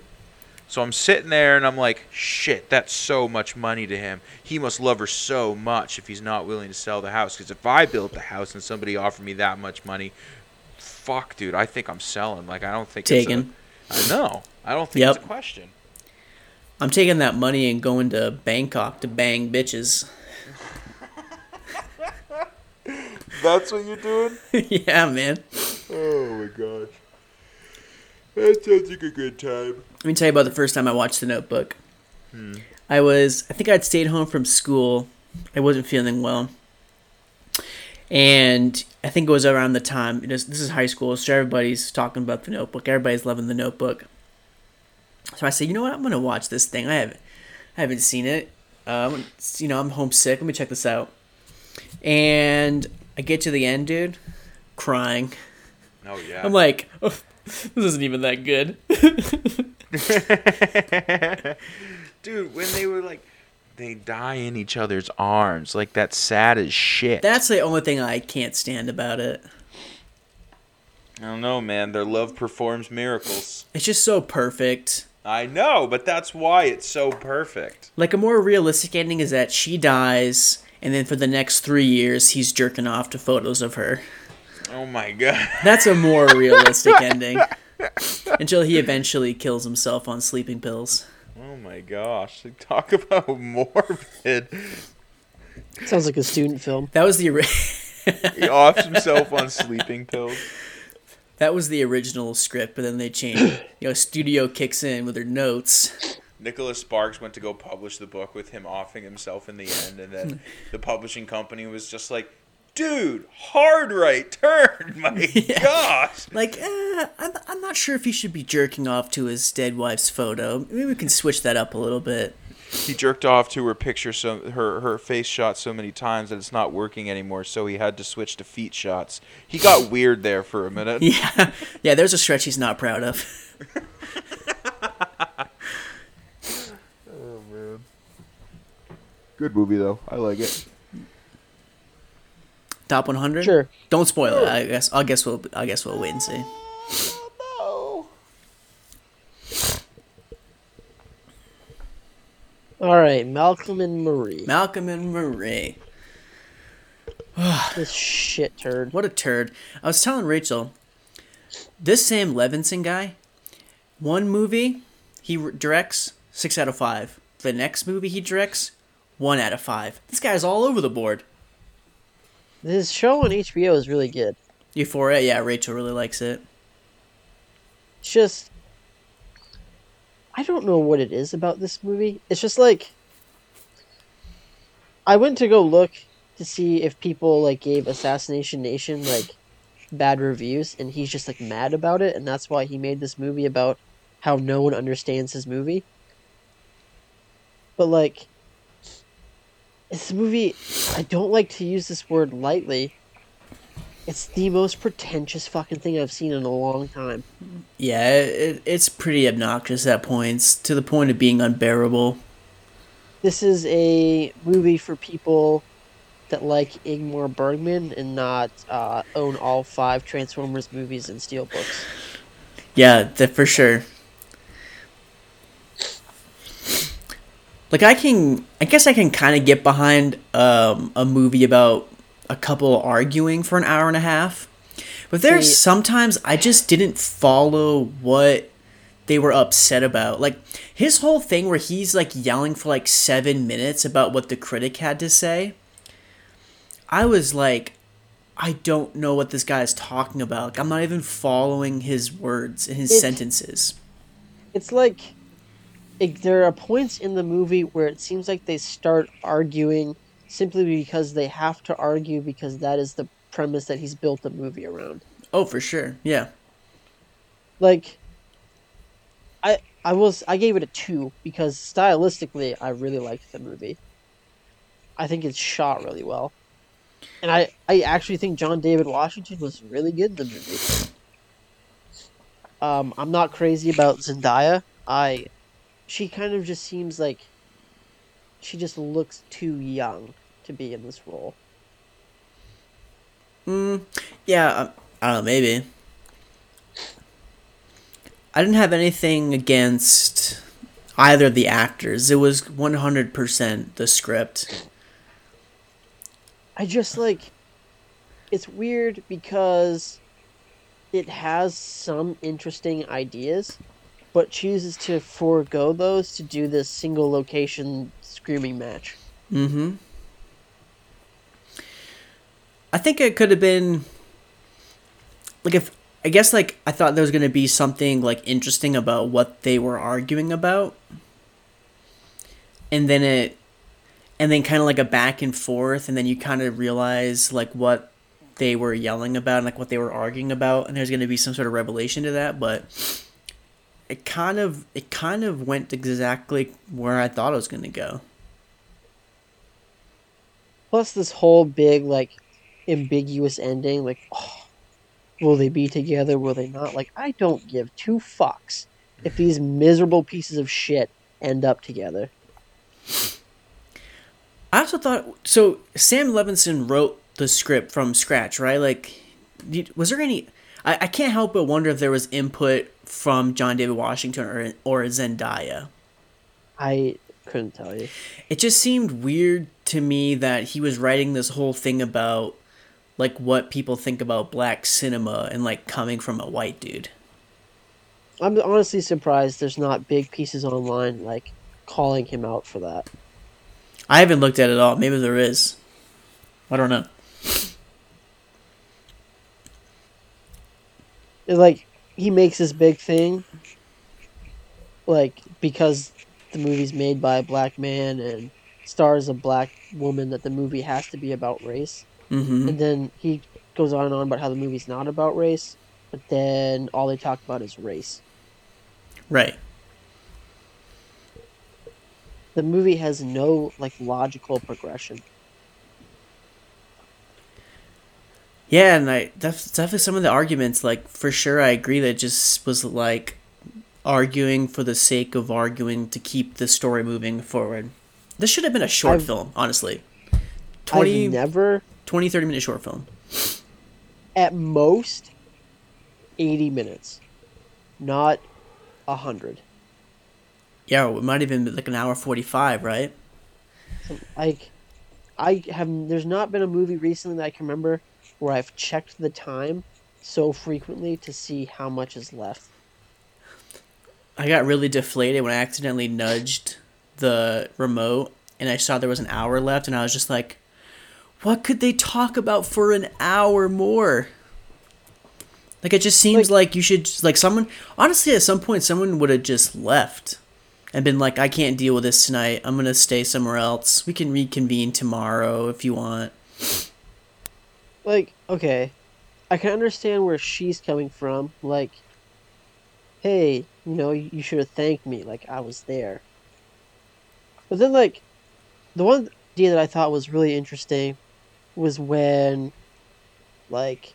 So I'm sitting there and I'm like, shit, that's so much money to him. He must love her so much if he's not willing to sell the house. Because if I built the house and somebody offered me that much money, fuck, dude, I think I'm selling. Like, I don't think Taken. It's a, I know. I don't think Yep. it's a question. I'm taking that money and going to Bangkok to bang bitches. That's what you're doing? yeah, man. Oh my gosh. That sounds like a good time. Let me tell you about the first time I watched The Notebook. I was, I think I'd stayed home from school. I wasn't feeling well. And I think it was around the time, is, this is high school, so everybody's talking about The Notebook. Everybody's loving The Notebook. So I said, you know what, I'm going to watch this thing. I haven't, I haven't seen it. Um, you know, I'm homesick. Let me check this out. And I get to the end, dude, crying. Oh, yeah. I'm like, oh, this isn't even that good. Dude, when they were like, they die in each other's arms. Like, that's sad as shit. That's the only thing I can't stand about it. I don't know, man. Their love performs miracles. It's just so perfect. I know, but that's why it's so perfect. Like a more realistic ending is that she dies, and then for the next three years he's jerking off to photos of her. Oh my god. That's a more realistic ending. Until he eventually kills himself on sleeping pills. Oh my gosh. Talk about morbid. Sounds like a student film. That was the ori- He offs himself on sleeping pills. that was the original script, but then they changed. You know, studio kicks in with their notes. Nicholas Sparks went to go publish the book with him offing himself in the end, and then the publishing company was just like, dude, hard right turn. My gosh. Like, eh, I'm, I'm not sure if he should be jerking off to his dead wife's photo. Maybe we can switch that up a little bit. He jerked off to her picture, so her her face shot so many times that it's not working anymore. So he had to switch to feet shots. He got weird there for a minute. Yeah, yeah. There's a stretch he's not proud of. Oh man. Good movie though. I like it. Top 100. Sure. Don't spoil it. I guess. I guess we'll. I guess we'll wait and see. No. All right, Malcolm and Marie. Malcolm and Marie. This shit turd. What a turd. I was telling Rachel, this Sam Levinson guy, one movie he directs six out of five. The next movie he directs, one out of five. This guy's all over the board. This show on HBO is really good. Euphoria, yeah, Rachel really likes it. It's just I don't know what it is about this movie. It's just like I went to go look to see if people like gave Assassination Nation like bad reviews and he's just like mad about it and that's why he made this movie about how no one understands his movie. But like it's a movie I don't like to use this word lightly. It's the most pretentious fucking thing I've seen in a long time. Yeah, it, it's pretty obnoxious at points, to the point of being unbearable. This is a movie for people that like Ingmar Bergman and not uh, own all five Transformers movies and steelbooks. Yeah, that for sure. Like I can I guess I can kind of get behind um, a movie about a couple arguing for an hour and a half. But there's See- sometimes I just didn't follow what they were upset about. Like his whole thing where he's like yelling for like 7 minutes about what the critic had to say. I was like I don't know what this guy is talking about. Like, I'm not even following his words and his It- sentences. it's like it, there are points in the movie where it seems like they start arguing simply because they have to argue because that is the premise that he's built the movie around. Oh, for sure. Yeah. Like I I was I gave it a 2 because stylistically I really liked the movie. I think it's shot really well. And I I actually think John David Washington was really good in the movie. Um, I'm not crazy about Zendaya. I, she kind of just seems like she just looks too young to be in this role. Mm, yeah, I don't know, maybe. I didn't have anything against either of the actors. It was 100% the script. I just like, it's weird because it has some interesting ideas, but chooses to forego those to do this single location screaming match. Mm-hmm. I think it could have been like if I guess like I thought there was gonna be something like interesting about what they were arguing about. And then it and then kind of like a back and forth and then you kind of realize like what they were yelling about and like what they were arguing about and there's going to be some sort of revelation to that but it kind of it kind of went exactly where I thought it was going to go. Plus, this whole big like ambiguous ending, like, oh, will they be together? Will they not? Like, I don't give two fucks if these miserable pieces of shit end up together. I also thought so. Sam Levinson wrote the script from scratch, right? Like, was there any? I, I can't help but wonder if there was input from John David Washington or or Zendaya. I couldn't tell you. It just seemed weird to me that he was writing this whole thing about like what people think about black cinema and like coming from a white dude. I'm honestly surprised there's not big pieces online like calling him out for that. I haven't looked at it all. Maybe there is. I don't know. It's like he makes this big thing, like because the movie's made by a black man and stars a black woman that the movie has to be about race. Mm-hmm. And then he goes on and on about how the movie's not about race, but then all they talk about is race. Right. The movie has no like logical progression. Yeah, and I that's definitely some of the arguments. Like for sure, I agree that it just was like arguing for the sake of arguing to keep the story moving forward. This should have been a short I've- film, honestly. 20, I've never 20, 30 minute short film. at most 80 minutes. Not a 100. Yeah, it might have been like an hour forty five, right? like I have there's not been a movie recently that I can remember where I've checked the time so frequently to see how much is left. I got really deflated when I accidentally nudged the remote and I saw there was an hour left, and I was just like, "What could they talk about for an hour more?" Like it just seems like, you should like someone. Honestly, at some point, someone would have just left and been like, "I can't deal with this tonight. I'm gonna stay somewhere else. We can reconvene tomorrow if you want." Like, okay, I can understand where she's coming from. Like, hey, you know, you should have thanked me. Like, I was there. But then, like, the one idea that I thought was really interesting was when, like,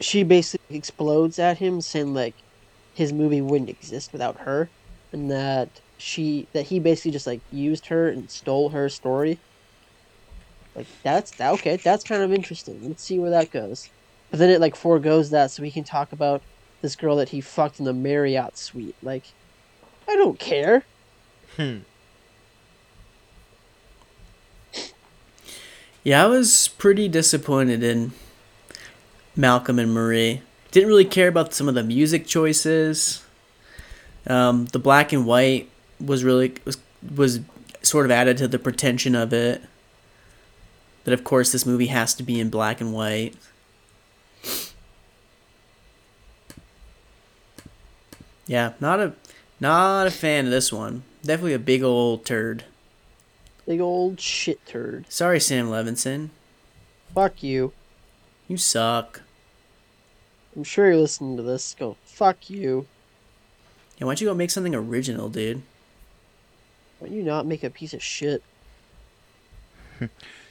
she basically explodes at him, saying, like, his movie wouldn't exist without her, and that she, that he basically just, like, used her and stole her story. Like that's that okay, that's kind of interesting. Let's see where that goes. But then it like foregoes that so we can talk about this girl that he fucked in the Marriott suite. Like I don't care. Hmm. Yeah, I was pretty disappointed in Malcolm and Marie. Didn't really care about some of the music choices. Um, the black and white was really was was sort of added to the pretension of it. That of course this movie has to be in black and white. Yeah, not a not a fan of this one. Definitely a big old turd. Big old shit turd. Sorry, Sam Levinson. Fuck you. You suck. I'm sure you're listening to this. Go fuck you. Yeah, why don't you go make something original, dude? Why don't you not make a piece of shit?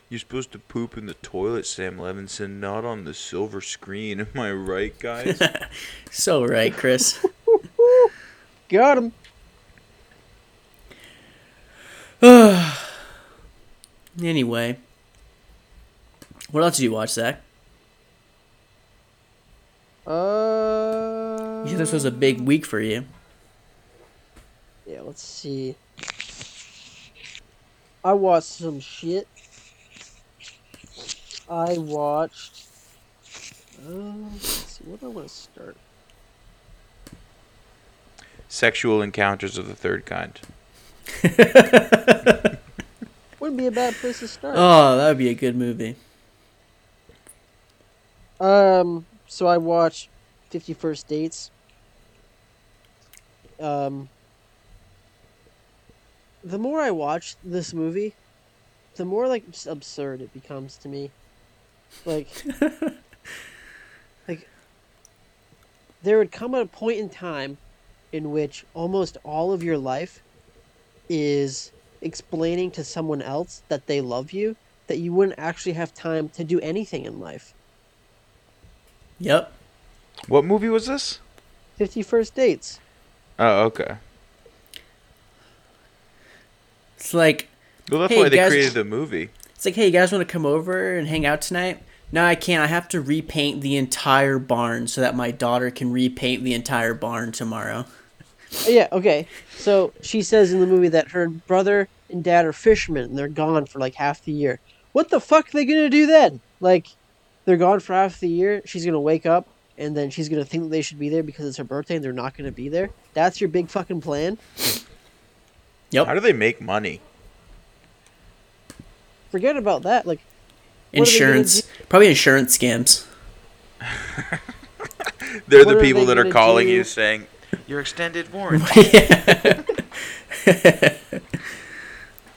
You're supposed to poop in the toilet, Sam Levinson, not on the silver screen. Am I right, guys? So right, Chris. Got him. anyway, what else did you watch, Zach? Uh. You said this was a big week for you. Yeah, let's see. I watched some shit. I watched. Um, let's see, where do I want to start? Sexual encounters of the third kind. Wouldn't be a bad place to start. Oh, that would be a good movie. Um, so I watched Fifty First Dates. Um, the more I watch this movie, the more like just absurd it becomes to me. Like, like there would come a point in time in which almost all of your life is explaining to someone else that they love you that you wouldn't actually have time to do anything in life. Yep. What movie was this? Fifty First Dates. Oh, okay. It's like Well, that's Hey, why they guys- created the movie. It's like, hey, you guys want to come over and hang out tonight? No, I can't. I have to repaint the entire barn so that my daughter can repaint the entire barn tomorrow. Oh, Yeah, okay. So she says in the movie that her brother and dad are fishermen and they're gone for like half the year. What the fuck are they gonna do then? Like, they're gone for half the year. She's gonna wake up and then she's gonna think that they should be there because it's her birthday and they're not gonna be there. That's your big fucking plan. Yep. How do they make money? Forget about that. Like, what are they gonna Insurance. Probably insurance scams. They're What the people they that are calling do? you saying, your extended warranty.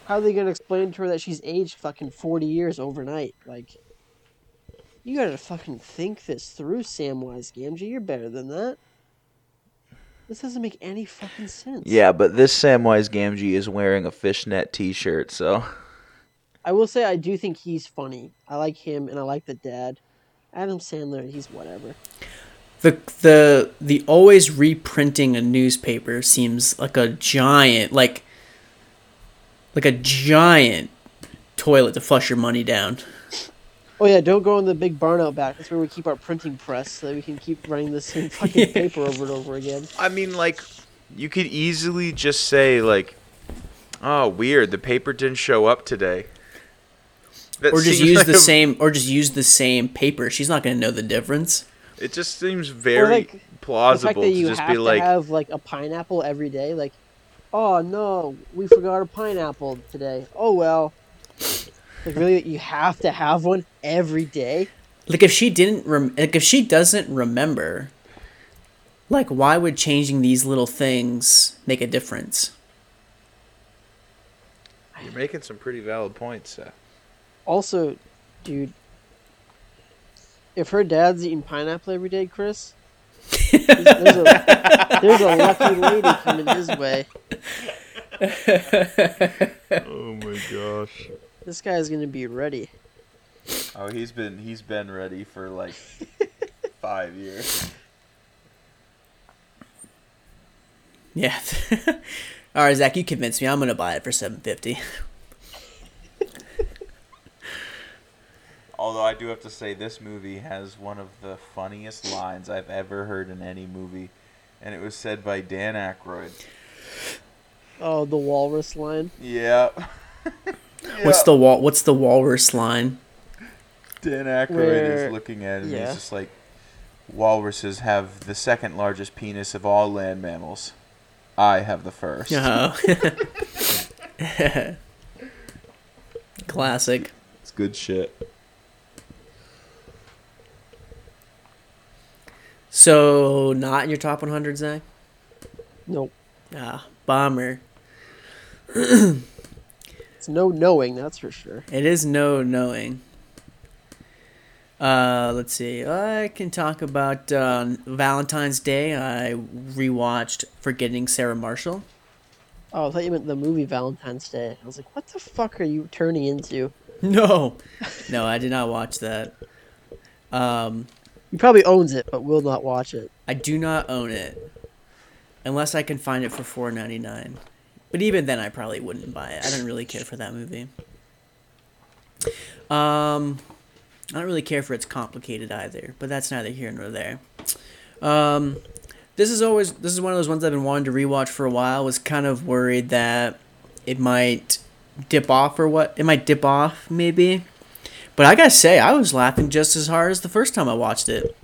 how are they gonna explain to her that she's aged fucking forty years overnight? Like, you gotta fucking think this through, Samwise Gamgee. You're better than that. This doesn't make any fucking sense. yeah, but this Samwise Gamgee is wearing a fishnet t-shirt, so... I will say I do think he's funny. I like him and I like the dad. Adam Sandler, he's whatever. The the the always reprinting a newspaper seems like a giant like like a giant toilet to flush your money down. Oh yeah, don't go in the big barn out back. That's where we keep our printing press so that we can keep running the same fucking paper over and over again. I mean, like, you could easily just say, like, oh, weird, the paper didn't show up today. That or just use like the a- same or just use the same paper. She's not going to know the difference. It just seems Or very like the fact plausible that to you just have be to like, have like a pineapple every day, like, oh no, we forgot a pineapple today. Oh well. Like really, you have to have one every day. Like if she didn't rem- like if she doesn't remember like why would changing these little things make a difference? you're making some pretty valid points, Seth. Also, dude, if her dad's eating pineapple every day, Chris, there's a, there's a lucky lady coming his way. Oh my gosh. This guy's gonna be ready. Oh, he's been he's been ready for like five years. Yeah. All right, Zach, you convinced me. I'm going to buy it for 750. Although I do have to say, this movie has one of the funniest lines I've ever heard in any movie, and it was said by Dan Aykroyd. Oh, the walrus line. Yeah. What's the wall? What's the walrus line? Dan Aykroyd Where- is looking at it and yeah. he's just like, walruses have the second largest penis of all land mammals. I have the first. Oh. Classic. It's good shit. So not in your top 100, Zach? Nope. Ah, bomber. It's no knowing, that's for sure. It is no knowing. Uh, let's see. I can talk about uh, Valentine's Day. I rewatched Forgetting Sarah Marshall. Oh, I thought you meant the movie Valentine's Day. I was like, what the fuck are you turning into? No, no, I did not watch that. Um, He probably owns it, but will not watch it. I do not own it unless I can find it for four ninety nine. But even then, I probably wouldn't buy it. I don't really care for that movie. Um, I don't really care for it's complicated either. But that's neither here nor there. Um, this is always this is one of those ones I've been wanting to rewatch for a while. Was kind of worried that it might dip off or what it might dip off maybe. But I gotta say, I was laughing just as hard as the first time I watched it.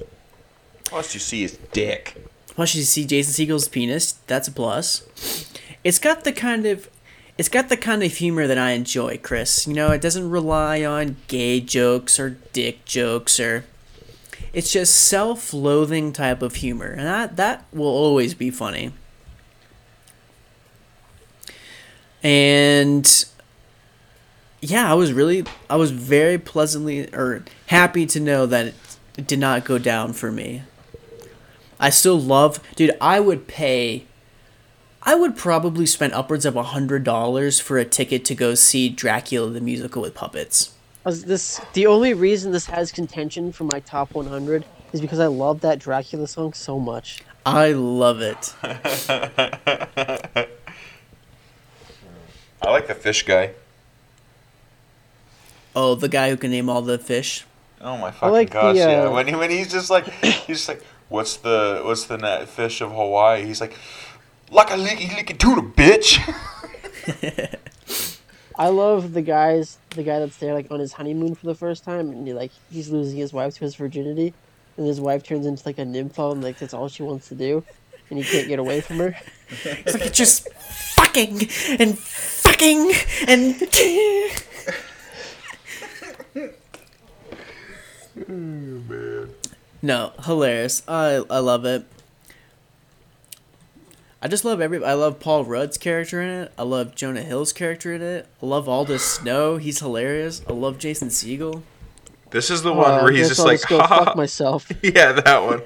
Plus, you see his dick. Plus, you see Jason Segel's penis. That's a plus. It's got the kind of, it's got the kind of humor that I enjoy, Chris. You know, it doesn't rely on gay jokes or dick jokes or. It's just self-loathing type of humor, and that that will always be funny. And yeah, I was really, I was very pleasantly or happy to know that it did not go down for me. I still love, dude. I would pay. I would probably spend upwards of a hundred dollars for a ticket to go see Dracula the musical with puppets. This the only reason this has contention for my top 100 is because I love that Dracula song so much. I love it. I like the fish guy. Oh, the guy who can name all the fish. Oh my fucking like the, gosh! yeah, uh, when he when he's just like he's just like, what's the what's the net fish of Hawaii? He's like, like a licky licky tuna, bitch. I love the guys, the guy that's there like on his honeymoon for the first time, and he, like he's losing his wife to his virginity, and his wife turns into like a nympho, and like that's all she wants to do, and he can't get away from her. It's like it's just fucking and fucking and. No, hilarious. I I love it. I just love every. I love Paul Rudd's character in it. I love Jonah Hill's character in it. I love Aldous Snow. He's hilarious. I love Jason Segel. This is the one Uh, where he's just I'll like, go "Ha, ha, fuck myself. yeah, that one.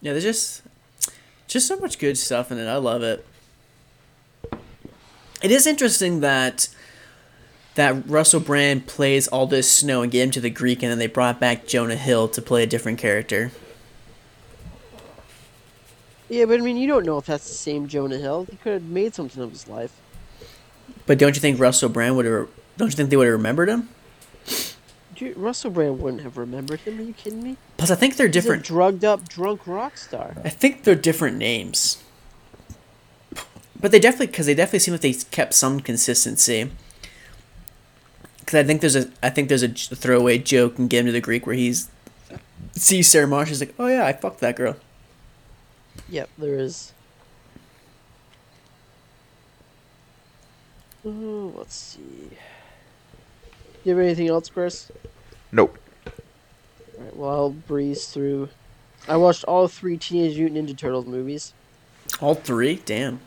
Yeah, there's just just so much good stuff in it. I love it. It is interesting that that Russell Brand plays Aldous Snow and get him to the Greek, and then they brought back Jonah Hill to play a different character. Yeah, but I mean, you don't know if that's the same Jonah Hill. He could have made something of his life. But don't you think Russell Brand would have? Don't you think they would have remembered him? Dude, Russell Brand wouldn't have remembered him. Are you kidding me? Plus, I think they're He's different. a drugged up, drunk rock star. I think they're different names. But they definitely, because they definitely seem like they kept some consistency. Because I think there's a, I think there's a j- throwaway joke in Get Him to the Greek where he's sees Sarah Marsh. He's like, oh yeah, I fucked that girl. Yep, there is. Oh, let's see. You have anything else, Chris? Nope. Alright, well, I'll breeze through. I watched all three Teenage Mutant Ninja Turtles movies. All three, damn.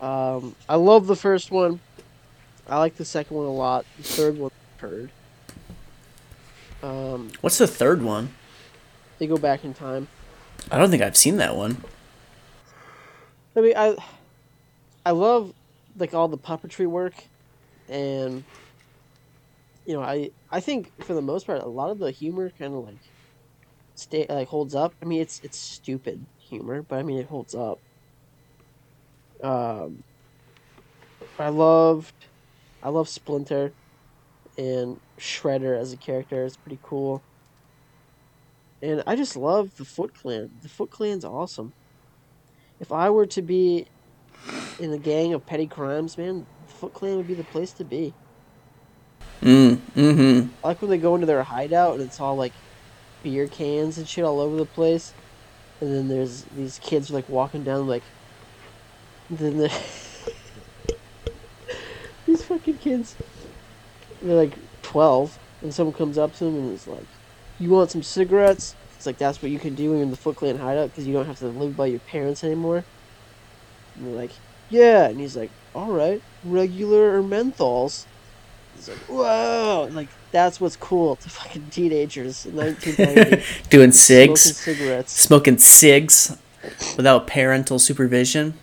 Um, I love the first one. I like the second one a lot. The third one, heard. Um, What's the third one? they go back in time. I don't think I've seen that one. I mean, I, I love like all the puppetry work, and you know, I I think for the most part, a lot of the humor kind of like stay like holds up. I mean, it's it's stupid humor, but I mean, it holds up. Um, I loved, I love Splinter, and Shredder as a character. It's pretty cool. And I just love the Foot Clan. The Foot Clan's awesome if I were to be in a gang of petty crimes, man, the Foot Clan would be the place to be. Mm, mm-hmm. I like when they go into their hideout and it's all like beer cans and shit all over the place, and then there's these kids like walking down like. Then the fucking kids, they're like twelve, and someone comes up to them and is like, "You want some cigarettes?" It's like that's what you can do when you're in the Foot Clan hideout because you don't have to live by your parents anymore. And they're like, "Yeah," and he's like, "All right, regular or menthols." He's like, "Whoa!" Like that's what's cool to fucking teenagers in 1990. Doing cigs. Smoking cigs, cigarettes. smoking cigs without parental supervision.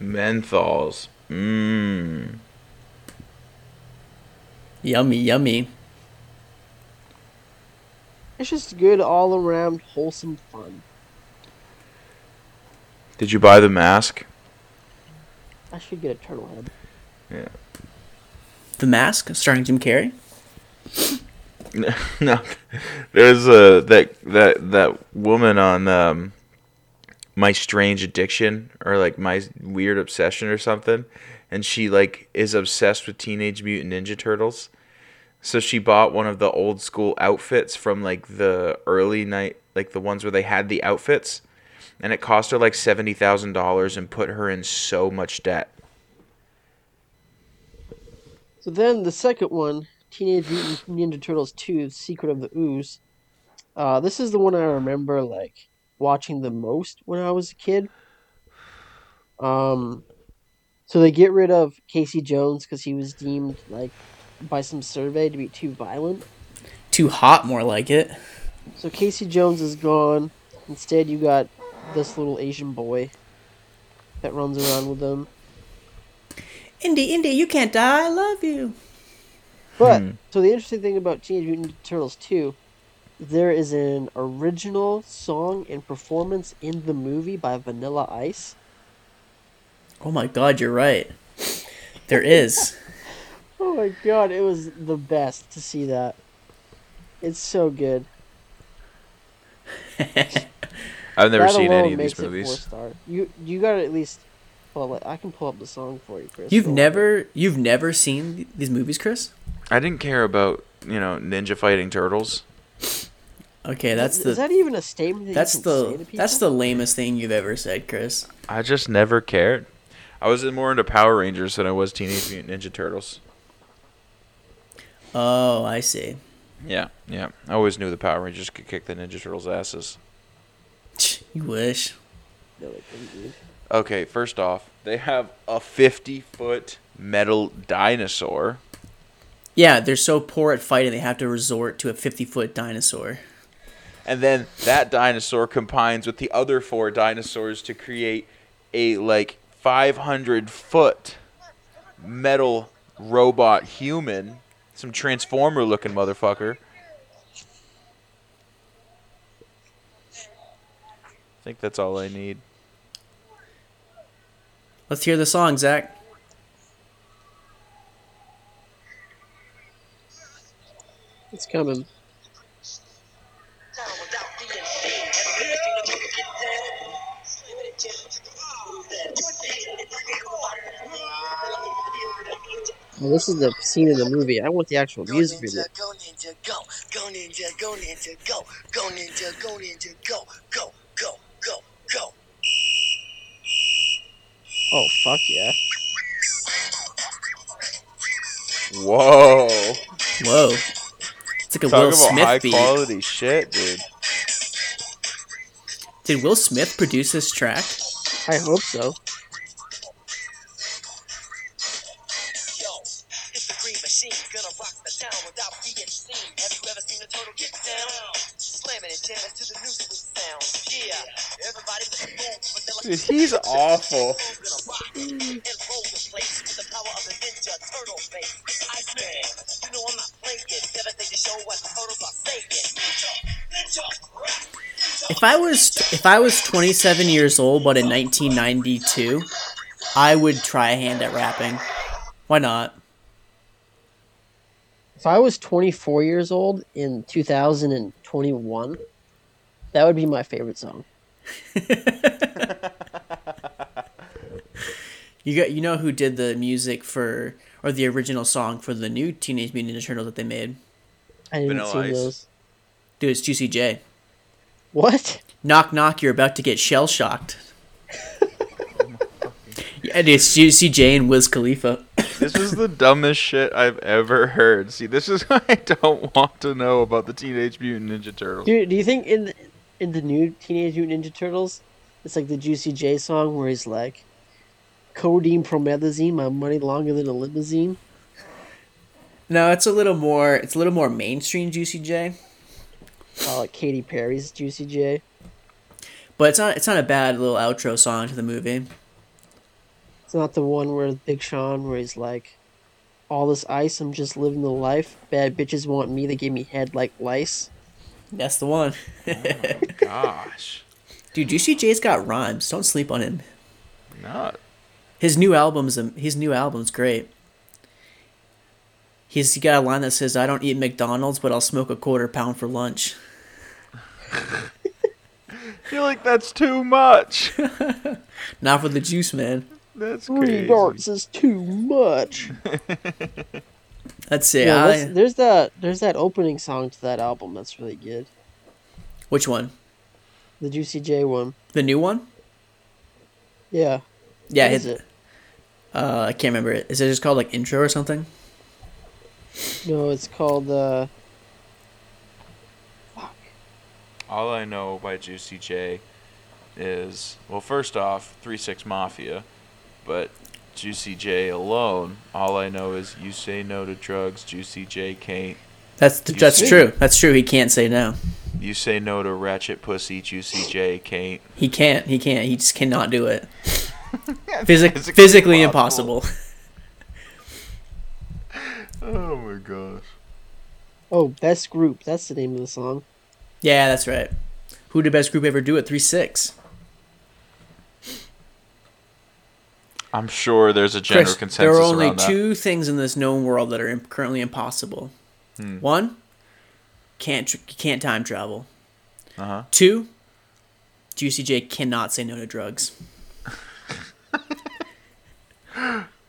Menthols. Mmm. Yummy, yummy. It's just good all around wholesome fun. Did you buy the mask? I should get a turtle head. Yeah. The Mask, starring Jim Carrey. no, there's a that that that woman on um, my strange addiction or like my weird obsession or something, and she like is obsessed with Teenage Mutant Ninja Turtles. So she bought one of the old school outfits from like the early night, like the ones where they had the outfits, and it cost her like seventy thousand dollars and put her in so much debt. So then the second one, Teenage Mutant Ninja Turtles 2: Secret of the Ooze. Uh, this is the one I remember like watching the most when I was a kid. Um, so they get rid of Casey Jones because he was deemed like by some survey to be too violent. Too hot, more like it. So Casey Jones is gone. Instead, you got this little Asian boy that runs around with them. Indy, Indy, you can't die. I love you. But Hmm. so the interesting thing about Teenage Mutant Ninja Turtles 2, there is an original song and performance in the movie by Vanilla Ice. Oh my god, you're right. There is. Oh my god, it was the best to see that. It's so good. I've never That seen any of these makes it movies. Four star. You you got to at least. Well, I can pull up the song for you, Chris. You've Don't never, you've never seen these movies, Chris? I didn't care about you know ninja fighting turtles. Okay, that's is the Is that even a statement? That that's you can say to the people? that's the lamest thing you've ever said, Chris. I just never cared. I was more into Power Rangers than I was Teenage Mutant Ninja Turtles. Oh, I see. Yeah, yeah. I always knew the Power Rangers could kick the Ninja Turtles' asses. You wish. No, they couldn't, dude. Okay, first off, they have a 50 foot metal dinosaur. Yeah, they're so poor at fighting they have to resort to a 50 foot dinosaur. And then that dinosaur combines with the other four dinosaurs to create a like 500 foot metal robot human. Some transformer looking motherfucker. I think that's all I need. Let's hear the song, Zach. It's coming. Well, this is the scene in the movie. I want the actual music video. Go ninja, go, go ninja, go ninja, go, go ninja, go ninja, go, go, go, go, go. Oh fuck yeah! Whoa. Whoa. It's like a Talk Will about Smith high beat. quality shit, dude. Did Will Smith produce this track? I hope so. Ninja, ninja, rap. If I was if I was 27 years old but in 1992, I would try a hand at rapping. Why not? If I was 24 years old in 2021, that would be my favorite song. You got you know who did the music for or the original song for the new Teenage Mutant Ninja Turtles that they made? I didn't Vanilla see Ice. those. Dude, it's Juicy J. What? Knock knock, you're about to get shell shocked. yeah, dude, it's Juicy J and Wiz Khalifa. This is the dumbest shit I've ever heard. See, this is what I don't want to know about the Teenage Mutant Ninja Turtles. Dude, do you think in the, in the new Teenage Mutant Ninja Turtles, it's like the Juicy J song where he's like, "Codeine promethazine, my money longer than a limousine." No, it's a little more. It's a little more mainstream Juicy J, Oh, like Katy Perry's Juicy J. but it's not. It's not a bad little outro song to the movie. It's not the one where Big Sean, where he's like, "All this ice, I'm just living the life. Bad bitches want me. They give me head like lice." That's the one. Oh, gosh, Dude, Juicy J's got rhymes. Don't sleep on him. not. His new album's his new album's great. He's he got a line that says, "I don't eat McDonald's, but I'll smoke a quarter pound for lunch." I feel like that's too much. Not for the juice, man. That's Three darts is too much. Let's see. Yeah, I, that's- there's that there's that opening song to that album that's really good. which one? The Juicy J one. The new one? Yeah. Yeah, What is his- it? Uh, I can't remember it. Is it just called like intro or something? No, it's called uh Fuck. All I know by Juicy J is well, first off, Three Six Mafia, but Juicy J alone. All I know is you say no to drugs, Juicy J can't. That's You that's say- true. That's true. He can't say no. You say no to ratchet pussy, Juicy J can't. He can't. He can't. He just cannot do it. Physic- Physically physically impossible. impossible. Oh my gosh. oh best group. That's the name of the song. yeah, that's right. Who did best group ever do it? Three six. I'm sure there's a general Chris, consensus there are only around that. two things in this known world that are im- currently impossible. Hmm. One, can't tr- can't time travel. Uh huh. Two, Juicy J cannot say no to drugs.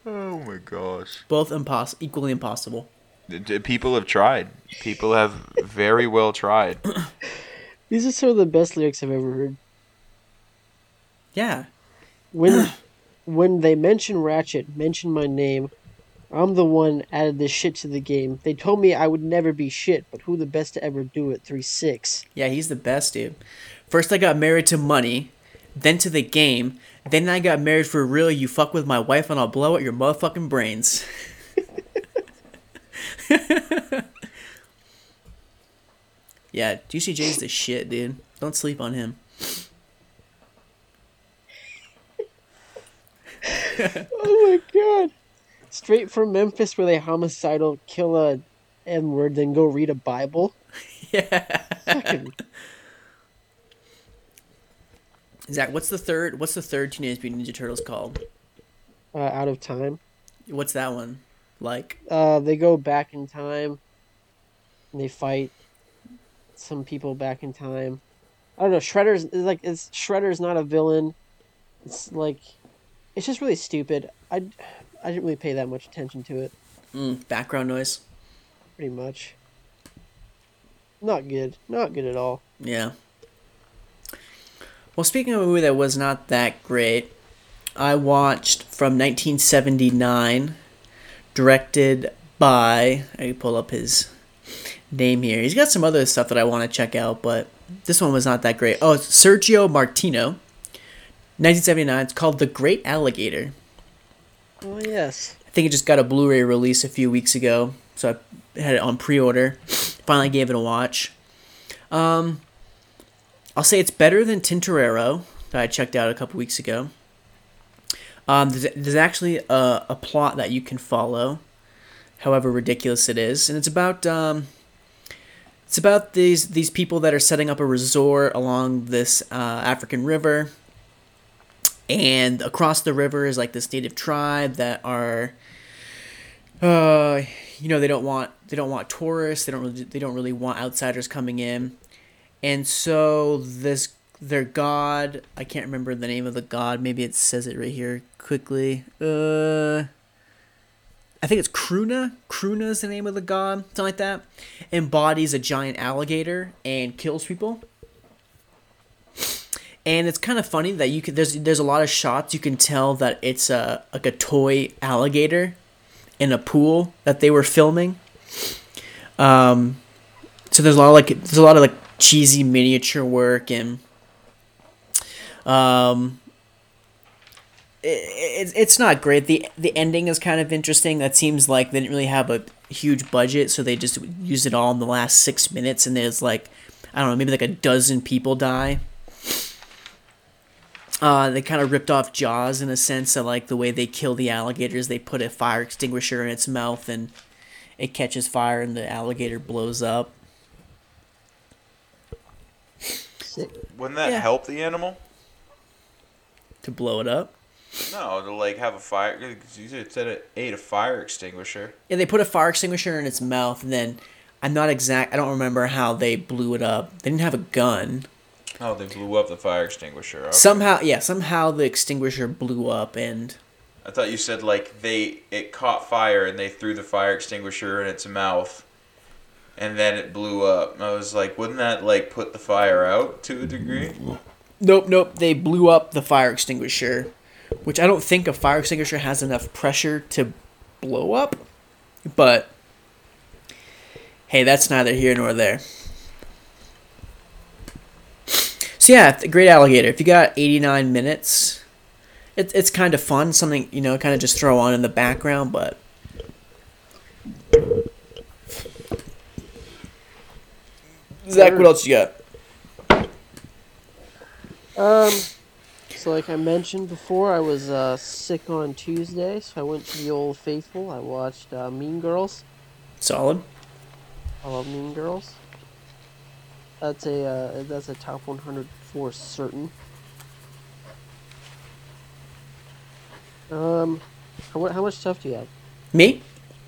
Oh my gosh. Both impos- equally impossible. D- d- People have tried. People have very well tried. These are some of the best lyrics I've ever heard. Yeah. When when they mention Ratchet, mention my name. I'm the one added this shit to the game. They told me I would never be shit, but who the best to ever do it? Three six. Yeah, he's the best, dude. First, I got married to money, then to the game, then I got married for real. You fuck with my wife, and I'll blow out your motherfucking brains. yeah, Juicy J's the shit, dude. Don't sleep on him. Oh my god! Straight from Memphis, where they homicidal kill a N word, then go read a Bible. Yeah. Fucking- Zach, what's the third? What's the third Teenage Mutant Ninja Turtles called? uh, out of time. What's that one like? Uh, they go back in time. And they fight some people back in time. I don't know. Shredder's like it's Shredder's not a villain. It's like it's just really stupid. I I didn't really pay that much attention to it. Mm, background noise. Pretty much. Not good. Not good at all. Yeah. Well, speaking of a movie that was not that great, I watched from 1979, directed by. I pull up his name here. He's got some other stuff that I want to check out, but this one was not that great. Oh, it's Sergio Martino, 1979. It's called The Great Alligator. Oh yes. I think it just got a Blu-ray release a few weeks ago, so I had it on pre-order. Finally gave it a watch. Um, I'll say it's better than Tintorero that I checked out a couple weeks ago. Um, there's, there's actually a, a plot that you can follow, however ridiculous it is, and it's about um, it's about these these people that are setting up a resort along this uh, African river and across the river is like this native tribe that are uh you know they don't want they don't want tourists they don't really they don't really want outsiders coming in and so this their god. I can't remember the name of the god. Maybe it says it right here quickly. Uh, I think it's Kruna. Kruna is the name of the god, something like that. Embodies a giant alligator and kills people. And it's kind of funny that you can. There's there's a lot of shots you can tell that it's a like a toy alligator in a pool that they were filming. Um, so there's a lot of like there's a lot of like cheesy miniature work and um it, it, it's not great the the ending is kind of interesting that seems like they didn't really have a huge budget so they just used it all in the last six minutes and there's like i don't know maybe like a dozen people die uh, they kind of ripped off Jaws in a sense of like the way they kill the alligators. They put a fire extinguisher in its mouth and it catches fire and the alligator blows up. Wouldn't that Yeah. help the animal? To blow it up. No, to like have a fire. You said it ate a fire extinguisher. Yeah, they put a fire extinguisher in its mouth and then I'm not exact. I don't remember how they blew it up. They didn't have a gun. Oh, they blew up the fire extinguisher. Okay. Somehow, yeah, somehow the extinguisher blew up and I thought you said like they it caught fire and they threw the fire extinguisher in its mouth, and then it blew up. I was like, wouldn't that like put the fire out to a degree? Nope, nope. They blew up the fire extinguisher, which I don't think a fire extinguisher has enough pressure to blow up. But hey, that's neither here nor there. So yeah, the Great Alligator. If you got 89 minutes, it, it's kind of fun. Something you know, kind of just throw on in the background. But Zach, what else you got? Um, so like I mentioned before, I was uh, sick on Tuesday, so I went to the Old Faithful. I watched uh, Mean Girls. Solid. I love Mean Girls. That's a uh, that's a top 100 for certain. Um, how, how much stuff do you have? Me?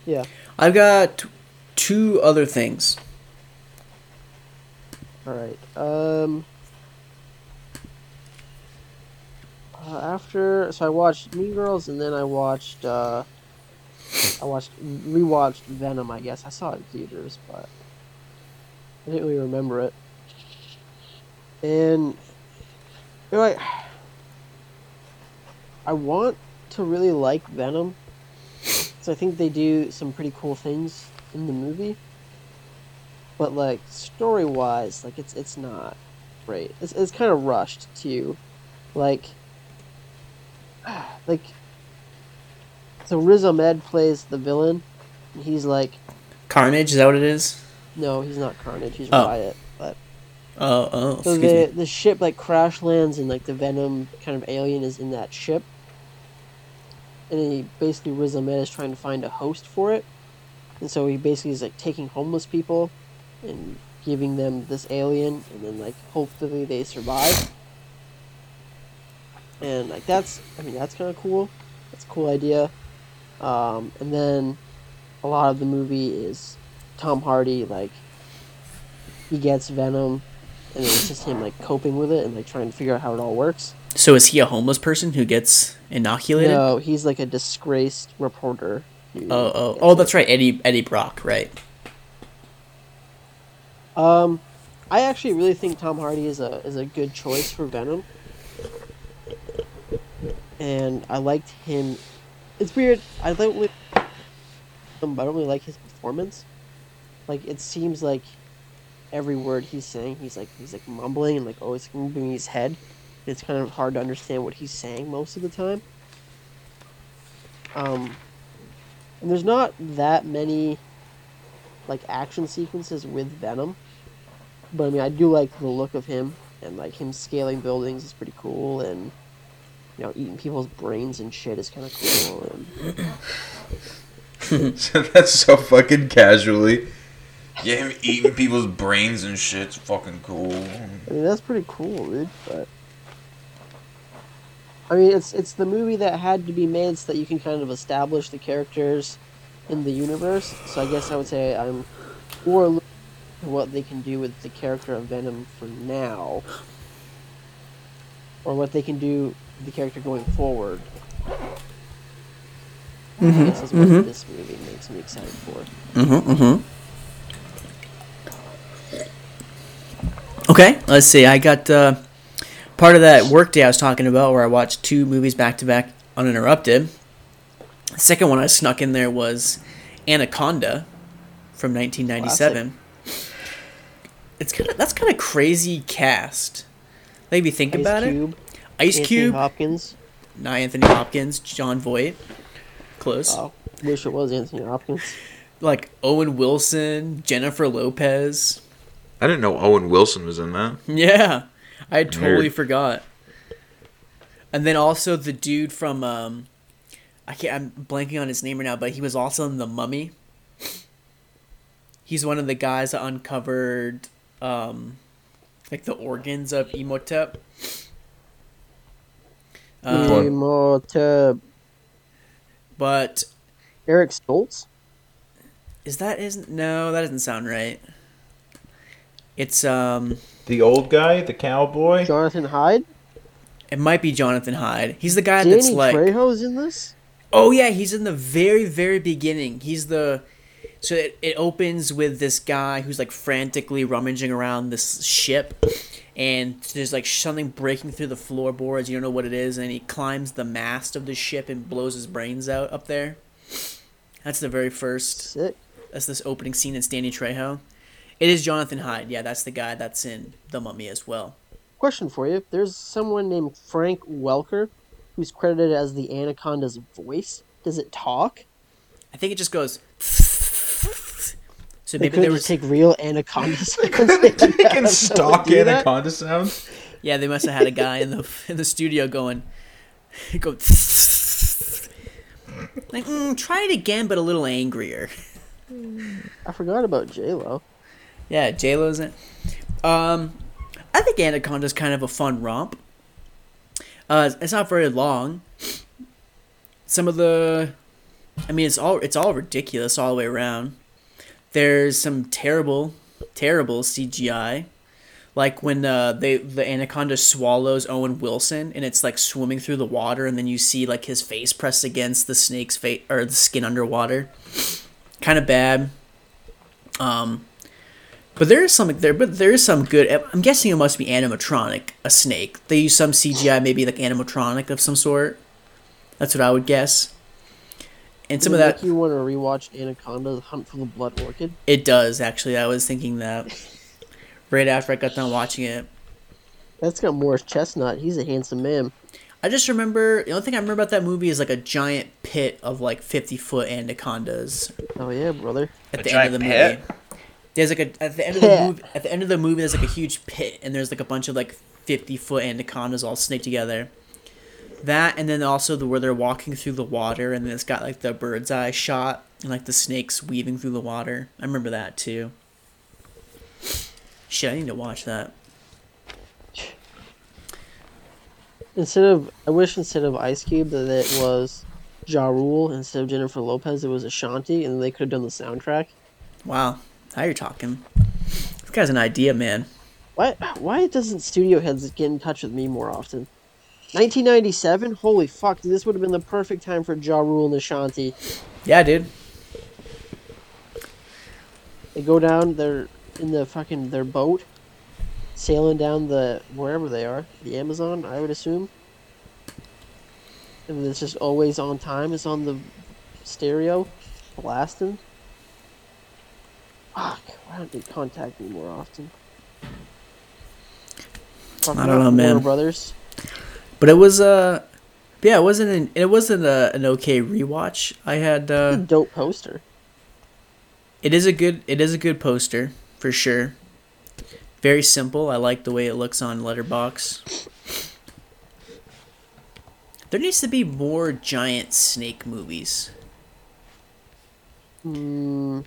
Yeah. I've got two other things. All right. Um. Uh, after, so I watched Mean Girls, and then I watched. Uh, I watched rewatched Venom. I guess I saw it in theaters, but I didn't really remember it. And you know, I, want to really like Venom, so I think they do some pretty cool things in the movie. But like story wise like it's it's not great. It's, it's kind of rushed too. Like like so Riz Ahmed plays the villain. And he's like Carnage, is that what it is? no he's not Carnage. He's Oh. Riot Oh, oh, so the me. the ship like crash lands and like the Venom kind of alien is in that ship. And then he basically Riz Ahmed is trying to find a host for it. And so he basically is like taking homeless people and giving them this alien and then like hopefully they survive. And like that's i mean that's kind of cool. That's a cool idea. Um, and then a lot of the movie is tom hardy like he gets venom and it's just him like coping with it and like trying to figure out how it all works So is he a homeless person who gets inoculated? no he's like a disgraced reporter Oh, oh, oh, it. that's right, Eddie Eddie Brock, right? Um, I actually really think Tom Hardy is a is a good choice for Venom, and I liked him. It's weird. I don't really, I don't really like his performance. Like it seems like every word he's saying, he's like he's like mumbling and like always moving his head. It's kind of hard to understand what he's saying most of the time. Um, and there's not that many like action sequences with Venom. But I mean, I do like the look of him and like him scaling buildings is pretty cool, and you know, eating people's brains and shit is kind of cool. And so that's so fucking casually. Yeah, him eating people's brains and shit's fucking cool. I mean, that's pretty cool, dude. But I mean, it's it's the movie that had to be made so that you can kind of establish the characters in the universe. So I guess I would say I'm more looking at what they can do with the character of Venom for now. or what they can do with the character going forward. Mhm, This is what mhm. this movie makes me excited for. Mm-hmm. Mm-hmm. Okay, let's see. I got uh, part of that workday I was talking about where I watched two movies back to back uninterrupted. The second one I snuck in there was Anaconda from 1997. It's kind of that's kind of crazy cast. Maybe think Ice about Cube, it. Ice Anthony Cube, Hopkins. not Anthony Hopkins, Jon Voight, close. Oh, wish it was Anthony Hopkins. Like Owen Wilson, Jennifer Lopez. I didn't know Owen Wilson was in that. Yeah, I totally Weird. forgot. And then also the dude from um, I can't. I'm blanking on his name right now, but he was also in the Mummy. He's one of the guys that uncovered, um, like the organs of Imhotep. Um, Imhotep. but Eric Stoltz. is that isn't no that doesn't sound right. It's um. The old guy, the cowboy. Jonathan Hyde. It might be Jonathan Hyde. He's the guy Danny that's like. Trejo's in this. Oh yeah, he's in the very very beginning. He's the so it, it opens with this guy who's like frantically rummaging around this ship and there's like something breaking through the floorboards, you don't know what it is, and he climbs the mast of the ship and blows his brains out up there. That's the very first Sick. that's this opening scene in Danny Trejo. It is Jonathan Hyde, yeah, that's the guy that's in The Mummy as well. Question for you: There's someone named Frank Welker, who's credited as the Anaconda's voice. Does it talk? I think it just goes so They maybe could there just take real anaconda sounds. They can Have someone stock do that? anaconda sounds. Yeah, they must have had a guy in the in the studio going, go. Like, mm, try it again, but a little angrier. I forgot about J Lo. Yeah, J Lo's in. Um, I think Anaconda's kind of a fun romp. Uh, it's not very long. Some of the, I mean, it's all it's all ridiculous all the way around. There's some terrible, terrible CGI, like when uh, they the anaconda swallows Owen Wilson and it's like swimming through the water, and then you see like his face pressed against the snake's face or the skin underwater. Kind of bad. Um, but there is something there. But there is some good. I'm guessing it must be animatronic. A snake. They use some CGI, maybe like animatronic of some sort. That's what I would guess. And some of Does it that make you want to rewatch Anaconda: The Hunt for the Blood Orchid? it does actually. I was thinking that right after I got done watching it. That's got Morris Chestnut. He's a handsome man. I just remember the only thing I remember about that movie is like a giant pit of like fifty foot anacondas Oh yeah, brother. at A the end of the giant movie. There's like a at the end of the movie at the end of the movie there's like a huge pit and there's like a bunch of like fifty foot anacondas all snaked together. That and then also the where they're walking through the water and then it's got like the bird's eye shot and like the snakes weaving through the water. I remember that too. Shit, I need to watch that. Instead of, I wish instead of Ice Cube that it was Ja Rule instead of Jennifer Lopez, it was Ashanti, and they could have done the soundtrack. Wow, now you're talking. This guy's an idea, man. Why? Why doesn't Studio Heads get in touch with me more often? 1997. Holy fuck! Dude, this would have been the perfect time for Ja Rule and Ashanti. Yeah, dude. They go down. They're in the fucking their boat, sailing down the wherever they are, the Amazon, I would assume. And it's just always on time. It's on the stereo, blasting. Fuck! Why don't they contact me more often? I don't know, man. Brothers. But it was uh yeah, it wasn't an it wasn't a, an okay rewatch. I had uh Dope poster. it is a good it is a good poster for sure. Very simple. I like the way it looks on Letterboxd. There needs to be more giant snake movies. Hmm.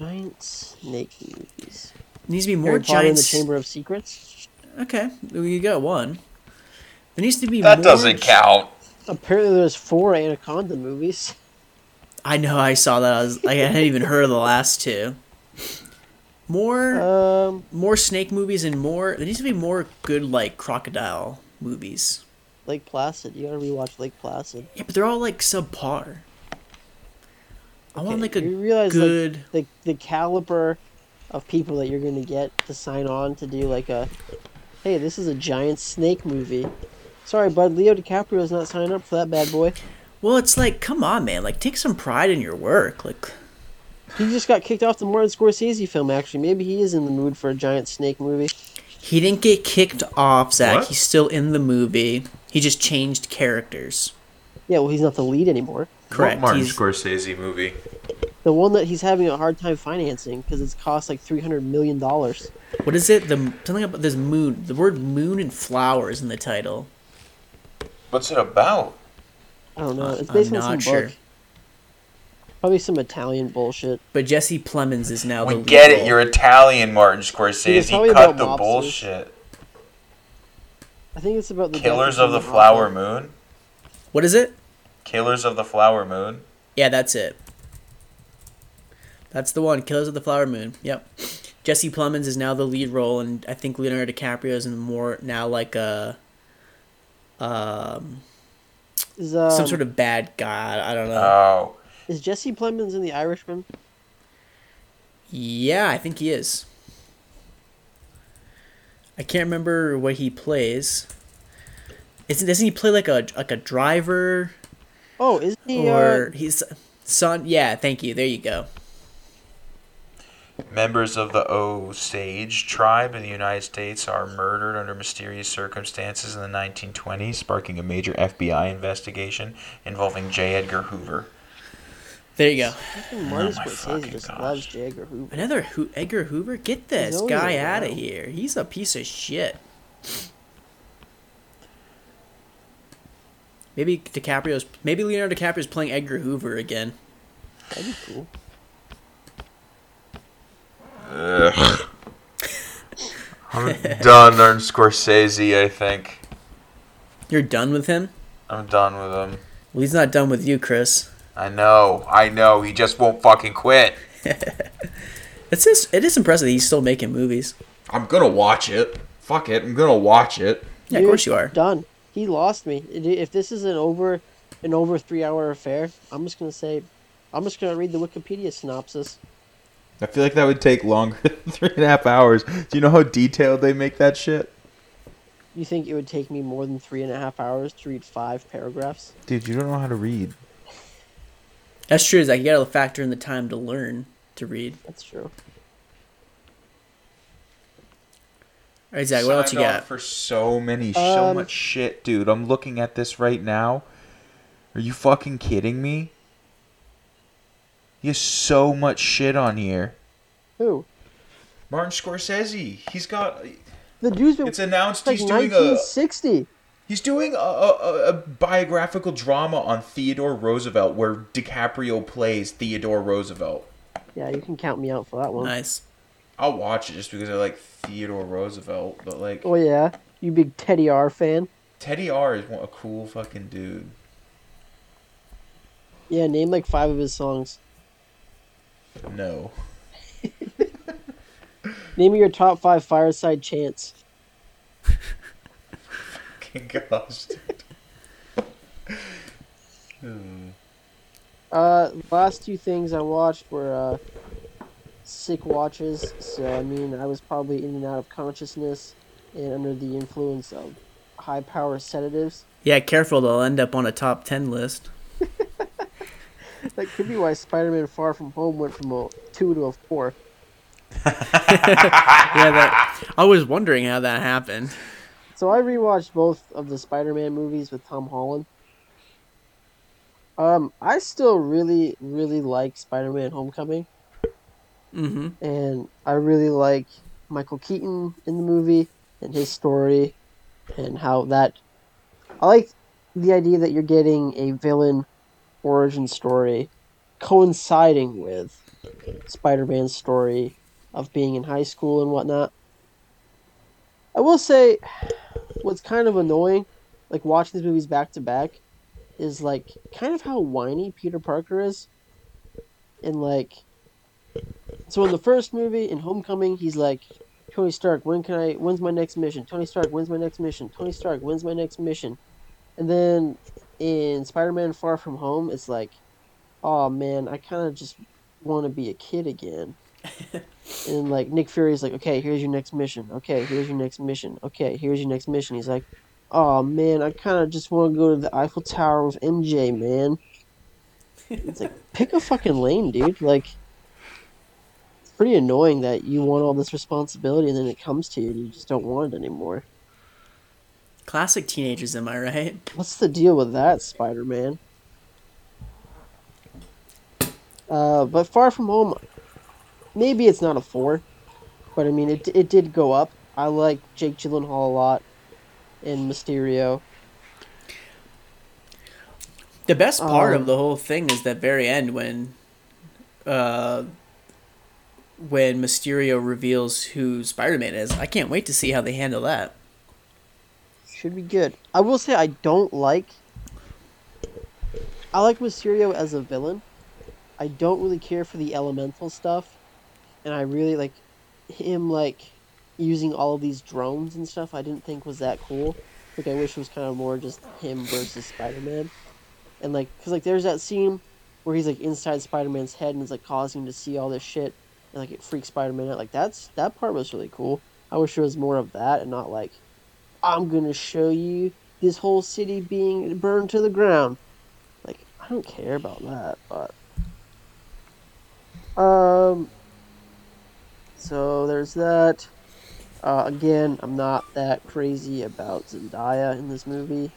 Giant snake movies. needs to be more Harry Potter and giant the Chamber of Secrets. Okay, you got one. There needs to be That more doesn't count. Apparently, there's four Anaconda movies. I know I saw that. I, was, I hadn't even heard of the last two. More Um, more snake movies and more there needs to be more good like crocodile movies. Lake Placid. You gotta rewatch Lake Placid. Yeah, but they're all like subpar. I want like a you realize good like the the caliber of people that you're gonna get to sign on to do like a hey this is a giant snake movie sorry bud leo dicaprio is not signing up for that bad boy Well, it's like come on, man. Like take some pride in your work. Like he just got kicked off the martin scorsese film actually maybe he is in the mood for a giant snake movie he didn't get kicked off, Zach. What? He's still in the movie. He just changed characters. yeah well he's not the lead anymore Correct. What Martin He's- Scorsese movie? the one that he's having a hard time financing because it's cost like 300 million dollars What is it? The something about this moon. The word moon and flowers in the title. What's it about? i don't know uh, it's I'm based on not some sure. book probably some italian bullshit But Jesse Plemons is now We the lead get it. role. You're Italian, Martin Scorsese. probably Cut about the mobsters. bullshit. i think it's about the Killers of the Jimmy Flower Moon. What is it? Killers of the Flower Moon. Yeah, that's it. That's the one. Killers of the Flower Moon. Yep. Jesse Plemons is now the lead role, and I think Leonardo DiCaprio is more now like a um is, um, some sort of bad guy. I don't know. Oh. is jesse plemons in the irishman Yeah, I think he is. I can't remember what he plays. Isn't doesn't he play like a like a driver Oh, isn't he? or uh, he's son? Yeah, thank you. There you go. Members of the Osage tribe in the United States are murdered under mysterious circumstances in the 1920s, sparking a major FBI investigation involving J. Edgar Hoover. There you go. Martin Oh my Scorsese fucking just gosh. loves J. Edgar Hoover. Another Ho- Edgar Hoover. Get this guy out of here. He's a piece of shit. Maybe DiCaprio's. Maybe Leonardo DiCaprio's playing Edgar Hoover again. That'd be cool. Ugh. I'm done on Scorsese, I think. You're done with him. I'm done with him. Well, he's not done with you, Chris. I know, I know, he just won't fucking quit. It's just. It is impressive that he's still making movies. I'm gonna watch it. Fuck it, I'm gonna watch it. Yeah, of course you are. Done. He lost me. If this is an over, an over three hour affair, I'm just gonna say, I'm just gonna read the Wikipedia synopsis. I feel like that would take longer than three and a half hours. Do you know how detailed they make that shit? You think it would take me more than three and a half hours to read five paragraphs? Dude, you don't know how to read. That's true. Is like you gotta factor in the time to learn to read. That's true. All right, Zach. What else you got? For so many, so Um, much shit, dude. I'm looking at this right now. Are you fucking kidding me? He has so much shit on here. Who? Martin Scorsese. He's got. The dude's been It's announced like he's doing a. 1960. He's doing a, a, a biographical drama on Theodore Roosevelt where DiCaprio plays Theodore Roosevelt. Yeah, you can count me out for that one. Nice. I'll watch it just because I like Theodore Roosevelt, but like Oh yeah, you big Teddy R fan. Teddy R is a cool fucking dude. Yeah, name like five of his songs. No. Name your top five fireside chants. Fucking gosh, dude. Hmm. Uh, last two things I watched were uh, sick watches. So I mean, I was probably in and out of consciousness and under the influence of high power sedatives. Yeah, careful. They'll end up on a top ten list. That could be why Spider-Man: Far From Home went from a two to a four. yeah, that. I was wondering how that happened. So I rewatched both of the Spider-Man movies with Tom Holland. Um, I still really, really like Spider-Man: Homecoming. Mm-hmm. and I really like Michael Keaton in the movie and his story and how that I like the idea that you're getting a villain origin story coinciding with Spider-Man's story of being in high school and whatnot. I will say what's kind of annoying like watching these movies back to back is like kind of how whiny Peter Parker is and like So in the first movie, in Homecoming, he's like, Tony Stark, when can I? When's my next mission? Tony Stark, when's my next mission? Tony Stark, when's my next mission? And then in Spider-Man: Far From Home, it's like, oh man, I kind of just want to be a kid again. and like Nick Fury's like, okay, here's your next mission. Okay, here's your next mission. Okay, here's your next mission. He's like, oh man, I kind of just want to go to the Eiffel Tower with MJ, man. It's like, pick a fucking lane, dude. Like, pretty annoying that you want all this responsibility and then it comes to you and you just don't want it anymore. Classic teenagers, am I right? What's the deal with that, Spider Man? Uh, but Far From Home, maybe it's not a four, but I mean, it, it did go up. I like Jake Gyllenhaal a lot in Mysterio. The best part Um, of the whole thing is that very end when, uh, when Mysterio reveals who Spider-Man is. I can't wait to see how they handle that. Should be good. I will say I don't like. I like Mysterio as a villain. I don't really care for the elemental stuff, and I really like him like using all of these drones and stuff. I didn't think was that cool. Like I wish it was kind of more just him versus Spider Man, and like because like there's that scene where he's like inside Spider Man's head and is like causing him to see all this shit, like it freaks Spider Man out. Like that's that part was really cool. I wish there was more of that and not like I'm gonna show you this whole city being burned to the ground. Like, I don't care about that, but um so there's that. Uh, again, I'm not that crazy about Zendaya in this movie.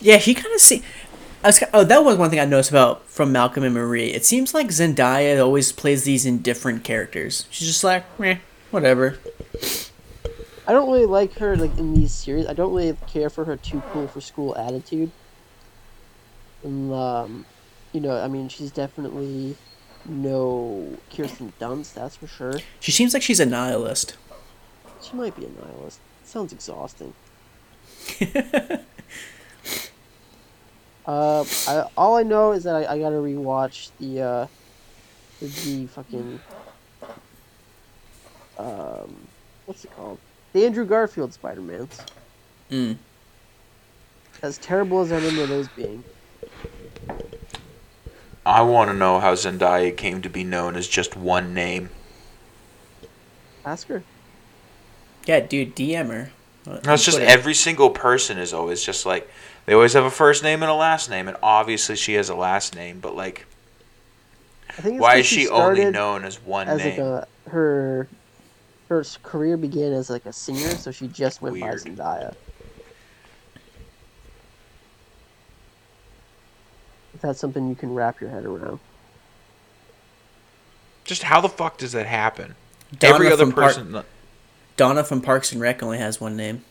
Yeah, he kind of see. I was, oh, that was one thing I noticed about from Malcolm and Marie. It seems like Zendaya always plays these in different characters. She's just like, eh, whatever. I don't really like her like in these series. I don't really care for her too cool for school attitude. And um, you know, I mean, she's definitely no Kirsten Dunst, that's for sure. She seems like she's a nihilist. She might be a nihilist. Sounds exhausting. uh, I, all I know is that I, I gotta rewatch the uh, the, the fucking um, what's it called? The Andrew Garfield Spider Mans. Mm. As terrible as I remember those being. I want to know how Zendaya came to be known as just one name. Ask her. Yeah, dude, DM her. No, it's just it- every single person is always just like they always have a first name and a last name, and obviously she has a last name, but like, I think it's is she only known as one as name? like a her her career began as like a singer, so she just went Weird. by Zendaya. If that's something you can wrap your head around. Just how the fuck does that happen? Donna Every other from Par- person. Donna from Parks and Rec only has one name.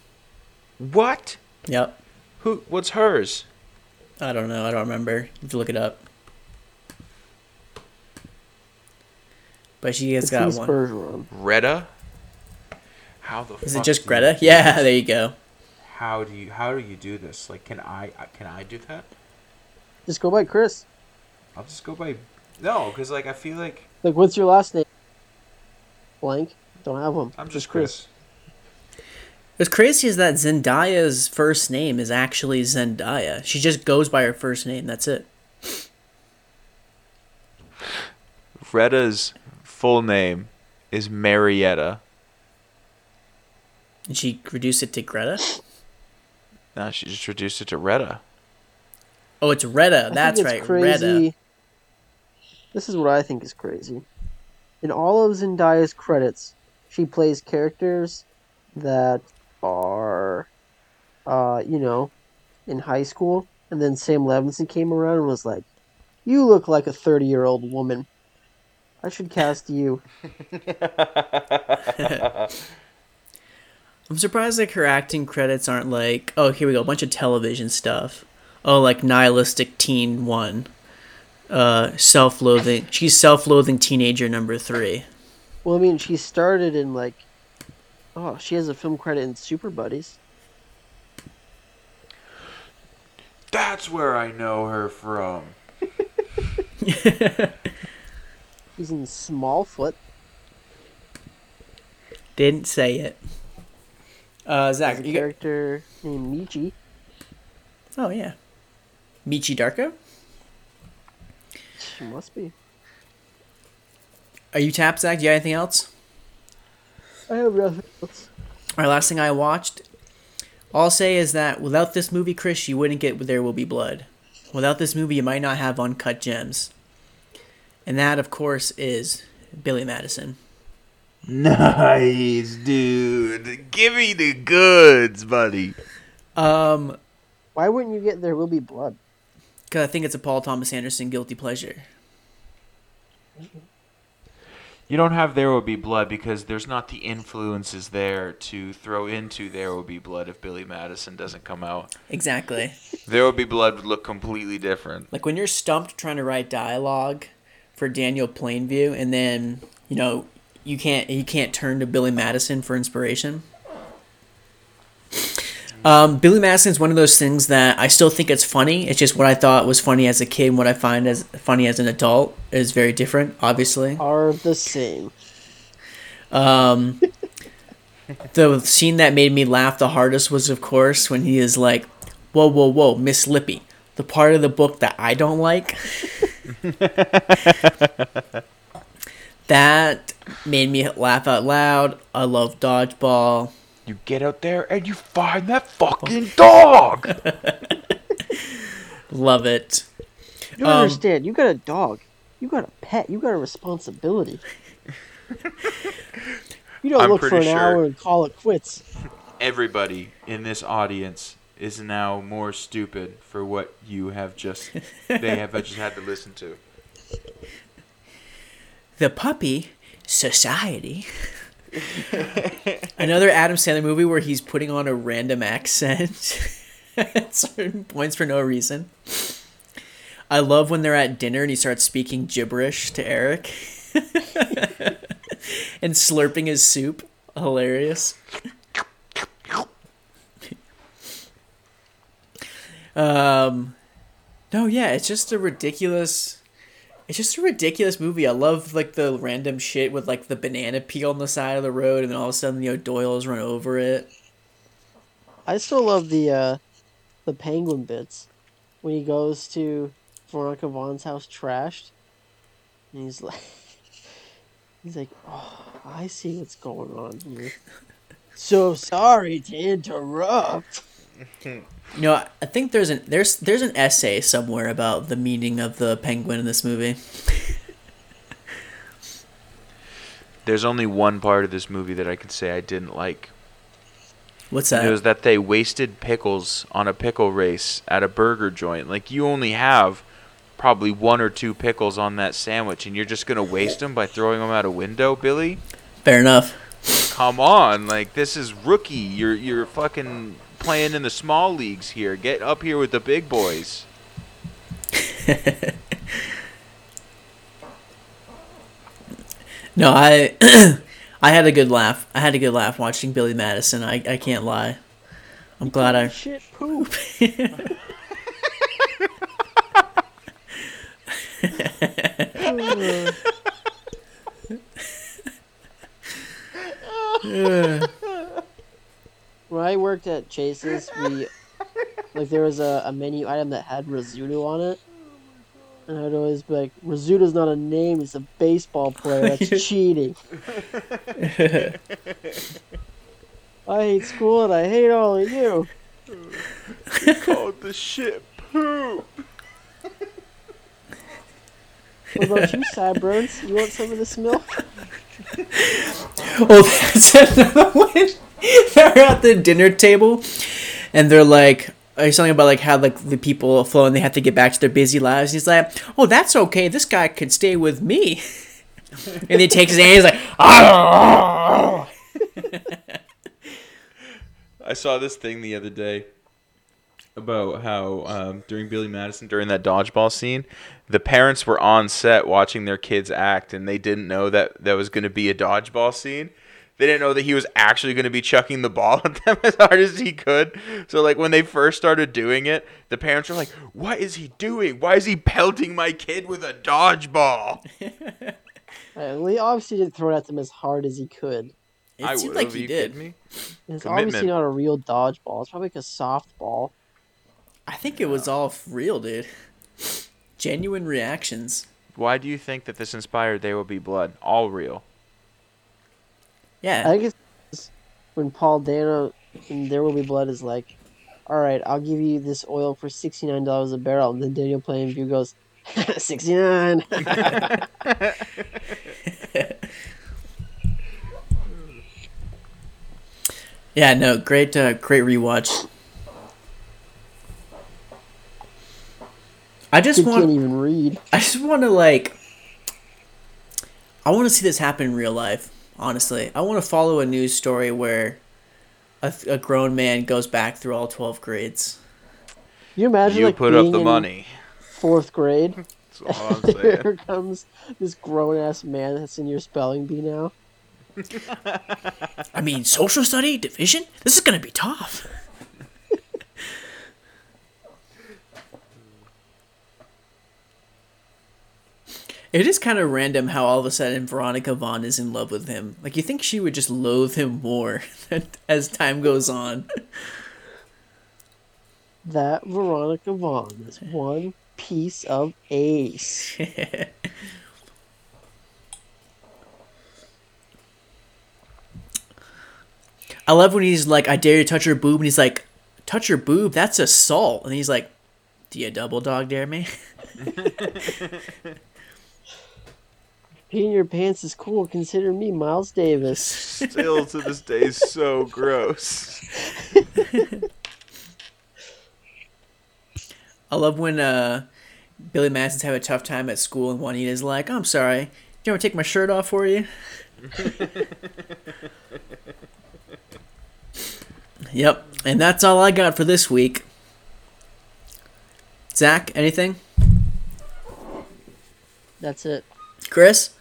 What? Yep. Who? What's hers? I don't know. I don't remember. You have to look it up. But she has got one. Bergeron. Greta. How the? Is it just Greta? Yeah, this? there you go. How do you? How do you do this? Like, can I? uh, Can I do that? Just go by Chris. I'll just go by. No, because like I feel like Like, what's your last name? Blank. Don't have one. I'm just Chris. What's crazy is that Zendaya's first name is actually Zendaya. She just goes by her first name. That's it. Greta's full name is Marietta. Did she reduce it to Greta. No, she just reduced it to Retta. Oh, it's Retta. I That's right, Crazy. Retta. This is what I think is crazy. In all of Zendaya's credits, she plays characters that are, uh, you know, in high school. And then Sam Levinson came around and was like, "You look like a thirty-year-old woman. I should cast you." I'm surprised like her acting credits aren't like, oh, here we go, a bunch of television stuff. Oh, like nihilistic teen one. Uh, self-loathing. She's self-loathing teenager number three. Well, I mean, she started in like, oh, she has a film credit in Super Buddies. That's where I know her from. He's in Smallfoot. Didn't say it. Uh, There's Zach, a you got, character named Michi. oh yeah, Michi Darko. She must be. Are you tapped, Zach? Do you have anything else? I have nothing else. Our last thing I watched. All I'll say is that without this movie, Chris, you wouldn't get There Will Be Blood. Without this movie, you might not have Uncut Gems. And that, of course, is Billy Madison. Nice, dude. Give me the goods, buddy. Um, Why wouldn't you get There Will Be Blood? because I think it's a Paul Thomas Anderson guilty pleasure. You don't have There Will Be Blood because there's not the influences there to throw into There Will Be Blood if Billy Madison doesn't come out. Exactly. There Will Be Blood would look completely different. Like when you're stumped trying to write dialogue for Daniel Plainview, and then you know you can't you can't turn to Billy Madison for inspiration. Um, Billy Madison is one of those things that I still think it's funny. It's just what I thought was funny as a kid, and what I find as funny as an adult is very different. Obviously, Are the same. um, the scene that made me laugh the hardest was, of course, when he is like, "Whoa, whoa, whoa, Miss Lippy." The part of the book that I don't like. that made me laugh out loud. I love dodgeball. You get out there and you find that fucking dog. Love it. You don't Um, understand. You got a dog. You got a pet. You got a responsibility. you don't I'm look for an pretty sure- hour and call it quits. Everybody in this audience is now more stupid for what you have just they have just had to listen to. The Puppy Society. Another Adam Sandler movie where he's putting on a random accent at certain points for no reason. I love when they're at dinner and he starts speaking gibberish to Eric and slurping his soup. Hilarious. Um, no, yeah, it's just a ridiculous. It's just a ridiculous movie. I love like the random shit with like the banana peel on the side of the road, and then all of a sudden you know Doyle's run over it. I still love the uh, the penguin bits when he goes to Veronica Vaughn's house trashed, and he's like, he's like, oh, I see what's going on here. So sorry to interrupt. You know, I think there's an there's there's an essay somewhere about the meaning of the penguin in this movie. There's only one part of this movie that I can say I didn't like. What's And that? It was that they wasted pickles on a pickle race at a burger joint. Like you only have probably one or two pickles on that sandwich, and you're just gonna waste them by throwing them out a window, Billy? Fair enough. Come on, like this is rookie. You're you're fucking playing in the small leagues here. Get up here with the big boys. No, I I had a good laugh. I had a good laugh watching Billy Madison. I I can't lie. I'm glad I Shit poop. when I worked at Chase's, we like there was a, a menu item that had risotto on it. And I'd always be like, Rizzuto's not a name, he's a baseball player. That's cheating. I hate school and I hate all of you. Called the shit poop. What about you, Sideburns? You want some of this milk? Oh, that's another one. they're at the dinner table, and they're like, uh, something about like how like the people flow and they have to get back to their busy lives. He's like, "Oh, that's okay. This guy could stay with me." and he takes his hand. He's like! I saw this thing the other day about how um, during Billy Madison, during that dodgeball scene, the parents were on set watching their kids act, and they didn't know that that was going to be a dodgeball scene. They didn't know that he was actually going to be chucking the ball at them as hard as he could. So, like, when they first started doing it, the parents were like, What is he doing? Why is he pelting my kid with a dodgeball? Lee obviously didn't throw it at them as hard as he could. It I seemed like he did. me? It's Commitment. obviously not a real dodgeball. It's probably like a softball. I think it was all real, dude. Genuine reactions. Why do you think that this inspired There Will Be Blood? All real. Yeah. I think it's when Paul Dano in There Will Be Blood is like, all right, I'll give you this oil for sixty nine dollars a barrel, and then Daniel Plainview goes, sixty nine. Yeah, no, great, uh, great rewatch. I just want, can't even read. I just want to like, I want to see this happen in real life. Honestly, I want to follow a news story where a, a grown man goes back through all twelve grades. You imagine You like put up the money. Fourth grade. That's all I'm Here comes this grown ass man that's in your spelling bee now. I mean, social study division. This is gonna be tough. It is kind of random how all of a sudden Veronica Vaughn is in love with him. Like you think she would just loathe him more as time goes on. That Veronica Vaughn is one piece of ace. I love when he's like, "I dare you to touch your boob," and he's like, "Touch your boob? That's assault." And he's like, "Do you double dog dare me?" Peeing your pants is cool. Consider me Miles Davis. Still to this day, so gross. I love when uh, Billy Madison's having a tough time at school, and Juanita's like, "I'm sorry. Do you want to take my shirt off for you?" yep, and that's all I got for this week. Zach, anything? That's it. Chris?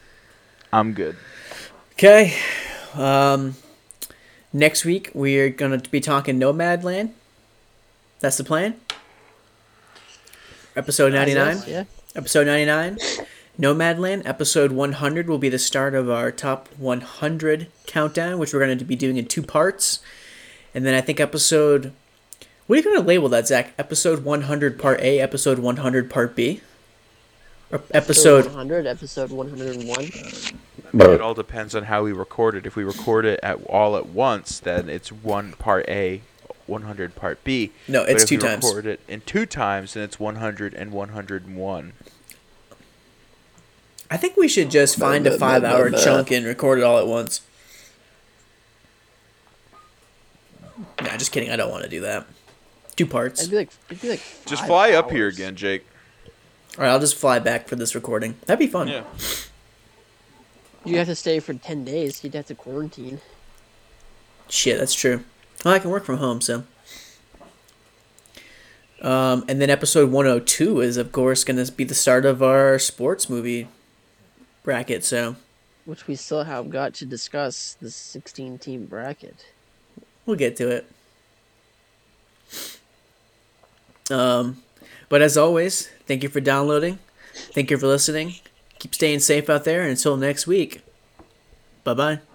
I'm good. Okay. Um, next week we're gonna be talking Nomadland. That's the plan. Episode ninety nine. Yeah. Episode ninety nine. Nomadland. Episode one hundred will be the start of our top one hundred countdown, which we're going to be doing in two parts. And then I think episode. What are you going to label that, Zach? Episode one hundred part A. Episode one hundred part B. Or episode 100, episode 101. It all depends on how we record it. If we record it at all at once, then it's one part A, 100 part B. No, But it's if two we times. Record it in two times, then it's 100 and 101. I think we should just find a five hour chunk and record it all at once. Nah, just kidding. I don't want to do that. Two parts. It'd be like, it'd be like Just five fly up here again, Jake. All right, I'll just fly back for this recording. That'd be fun. Yeah. You'd have to stay for 10 days. You'd have to quarantine. Shit, that's true. Well, I can work from home, so. Um, and then episode 102 is, of course, going to be the start of our sports movie bracket, so Which we still have got to discuss the 16 team bracket. we'll get to it. Um, but as always, thank you for downloading. Thank you for listening. Keep staying safe out there, and until next week, bye bye.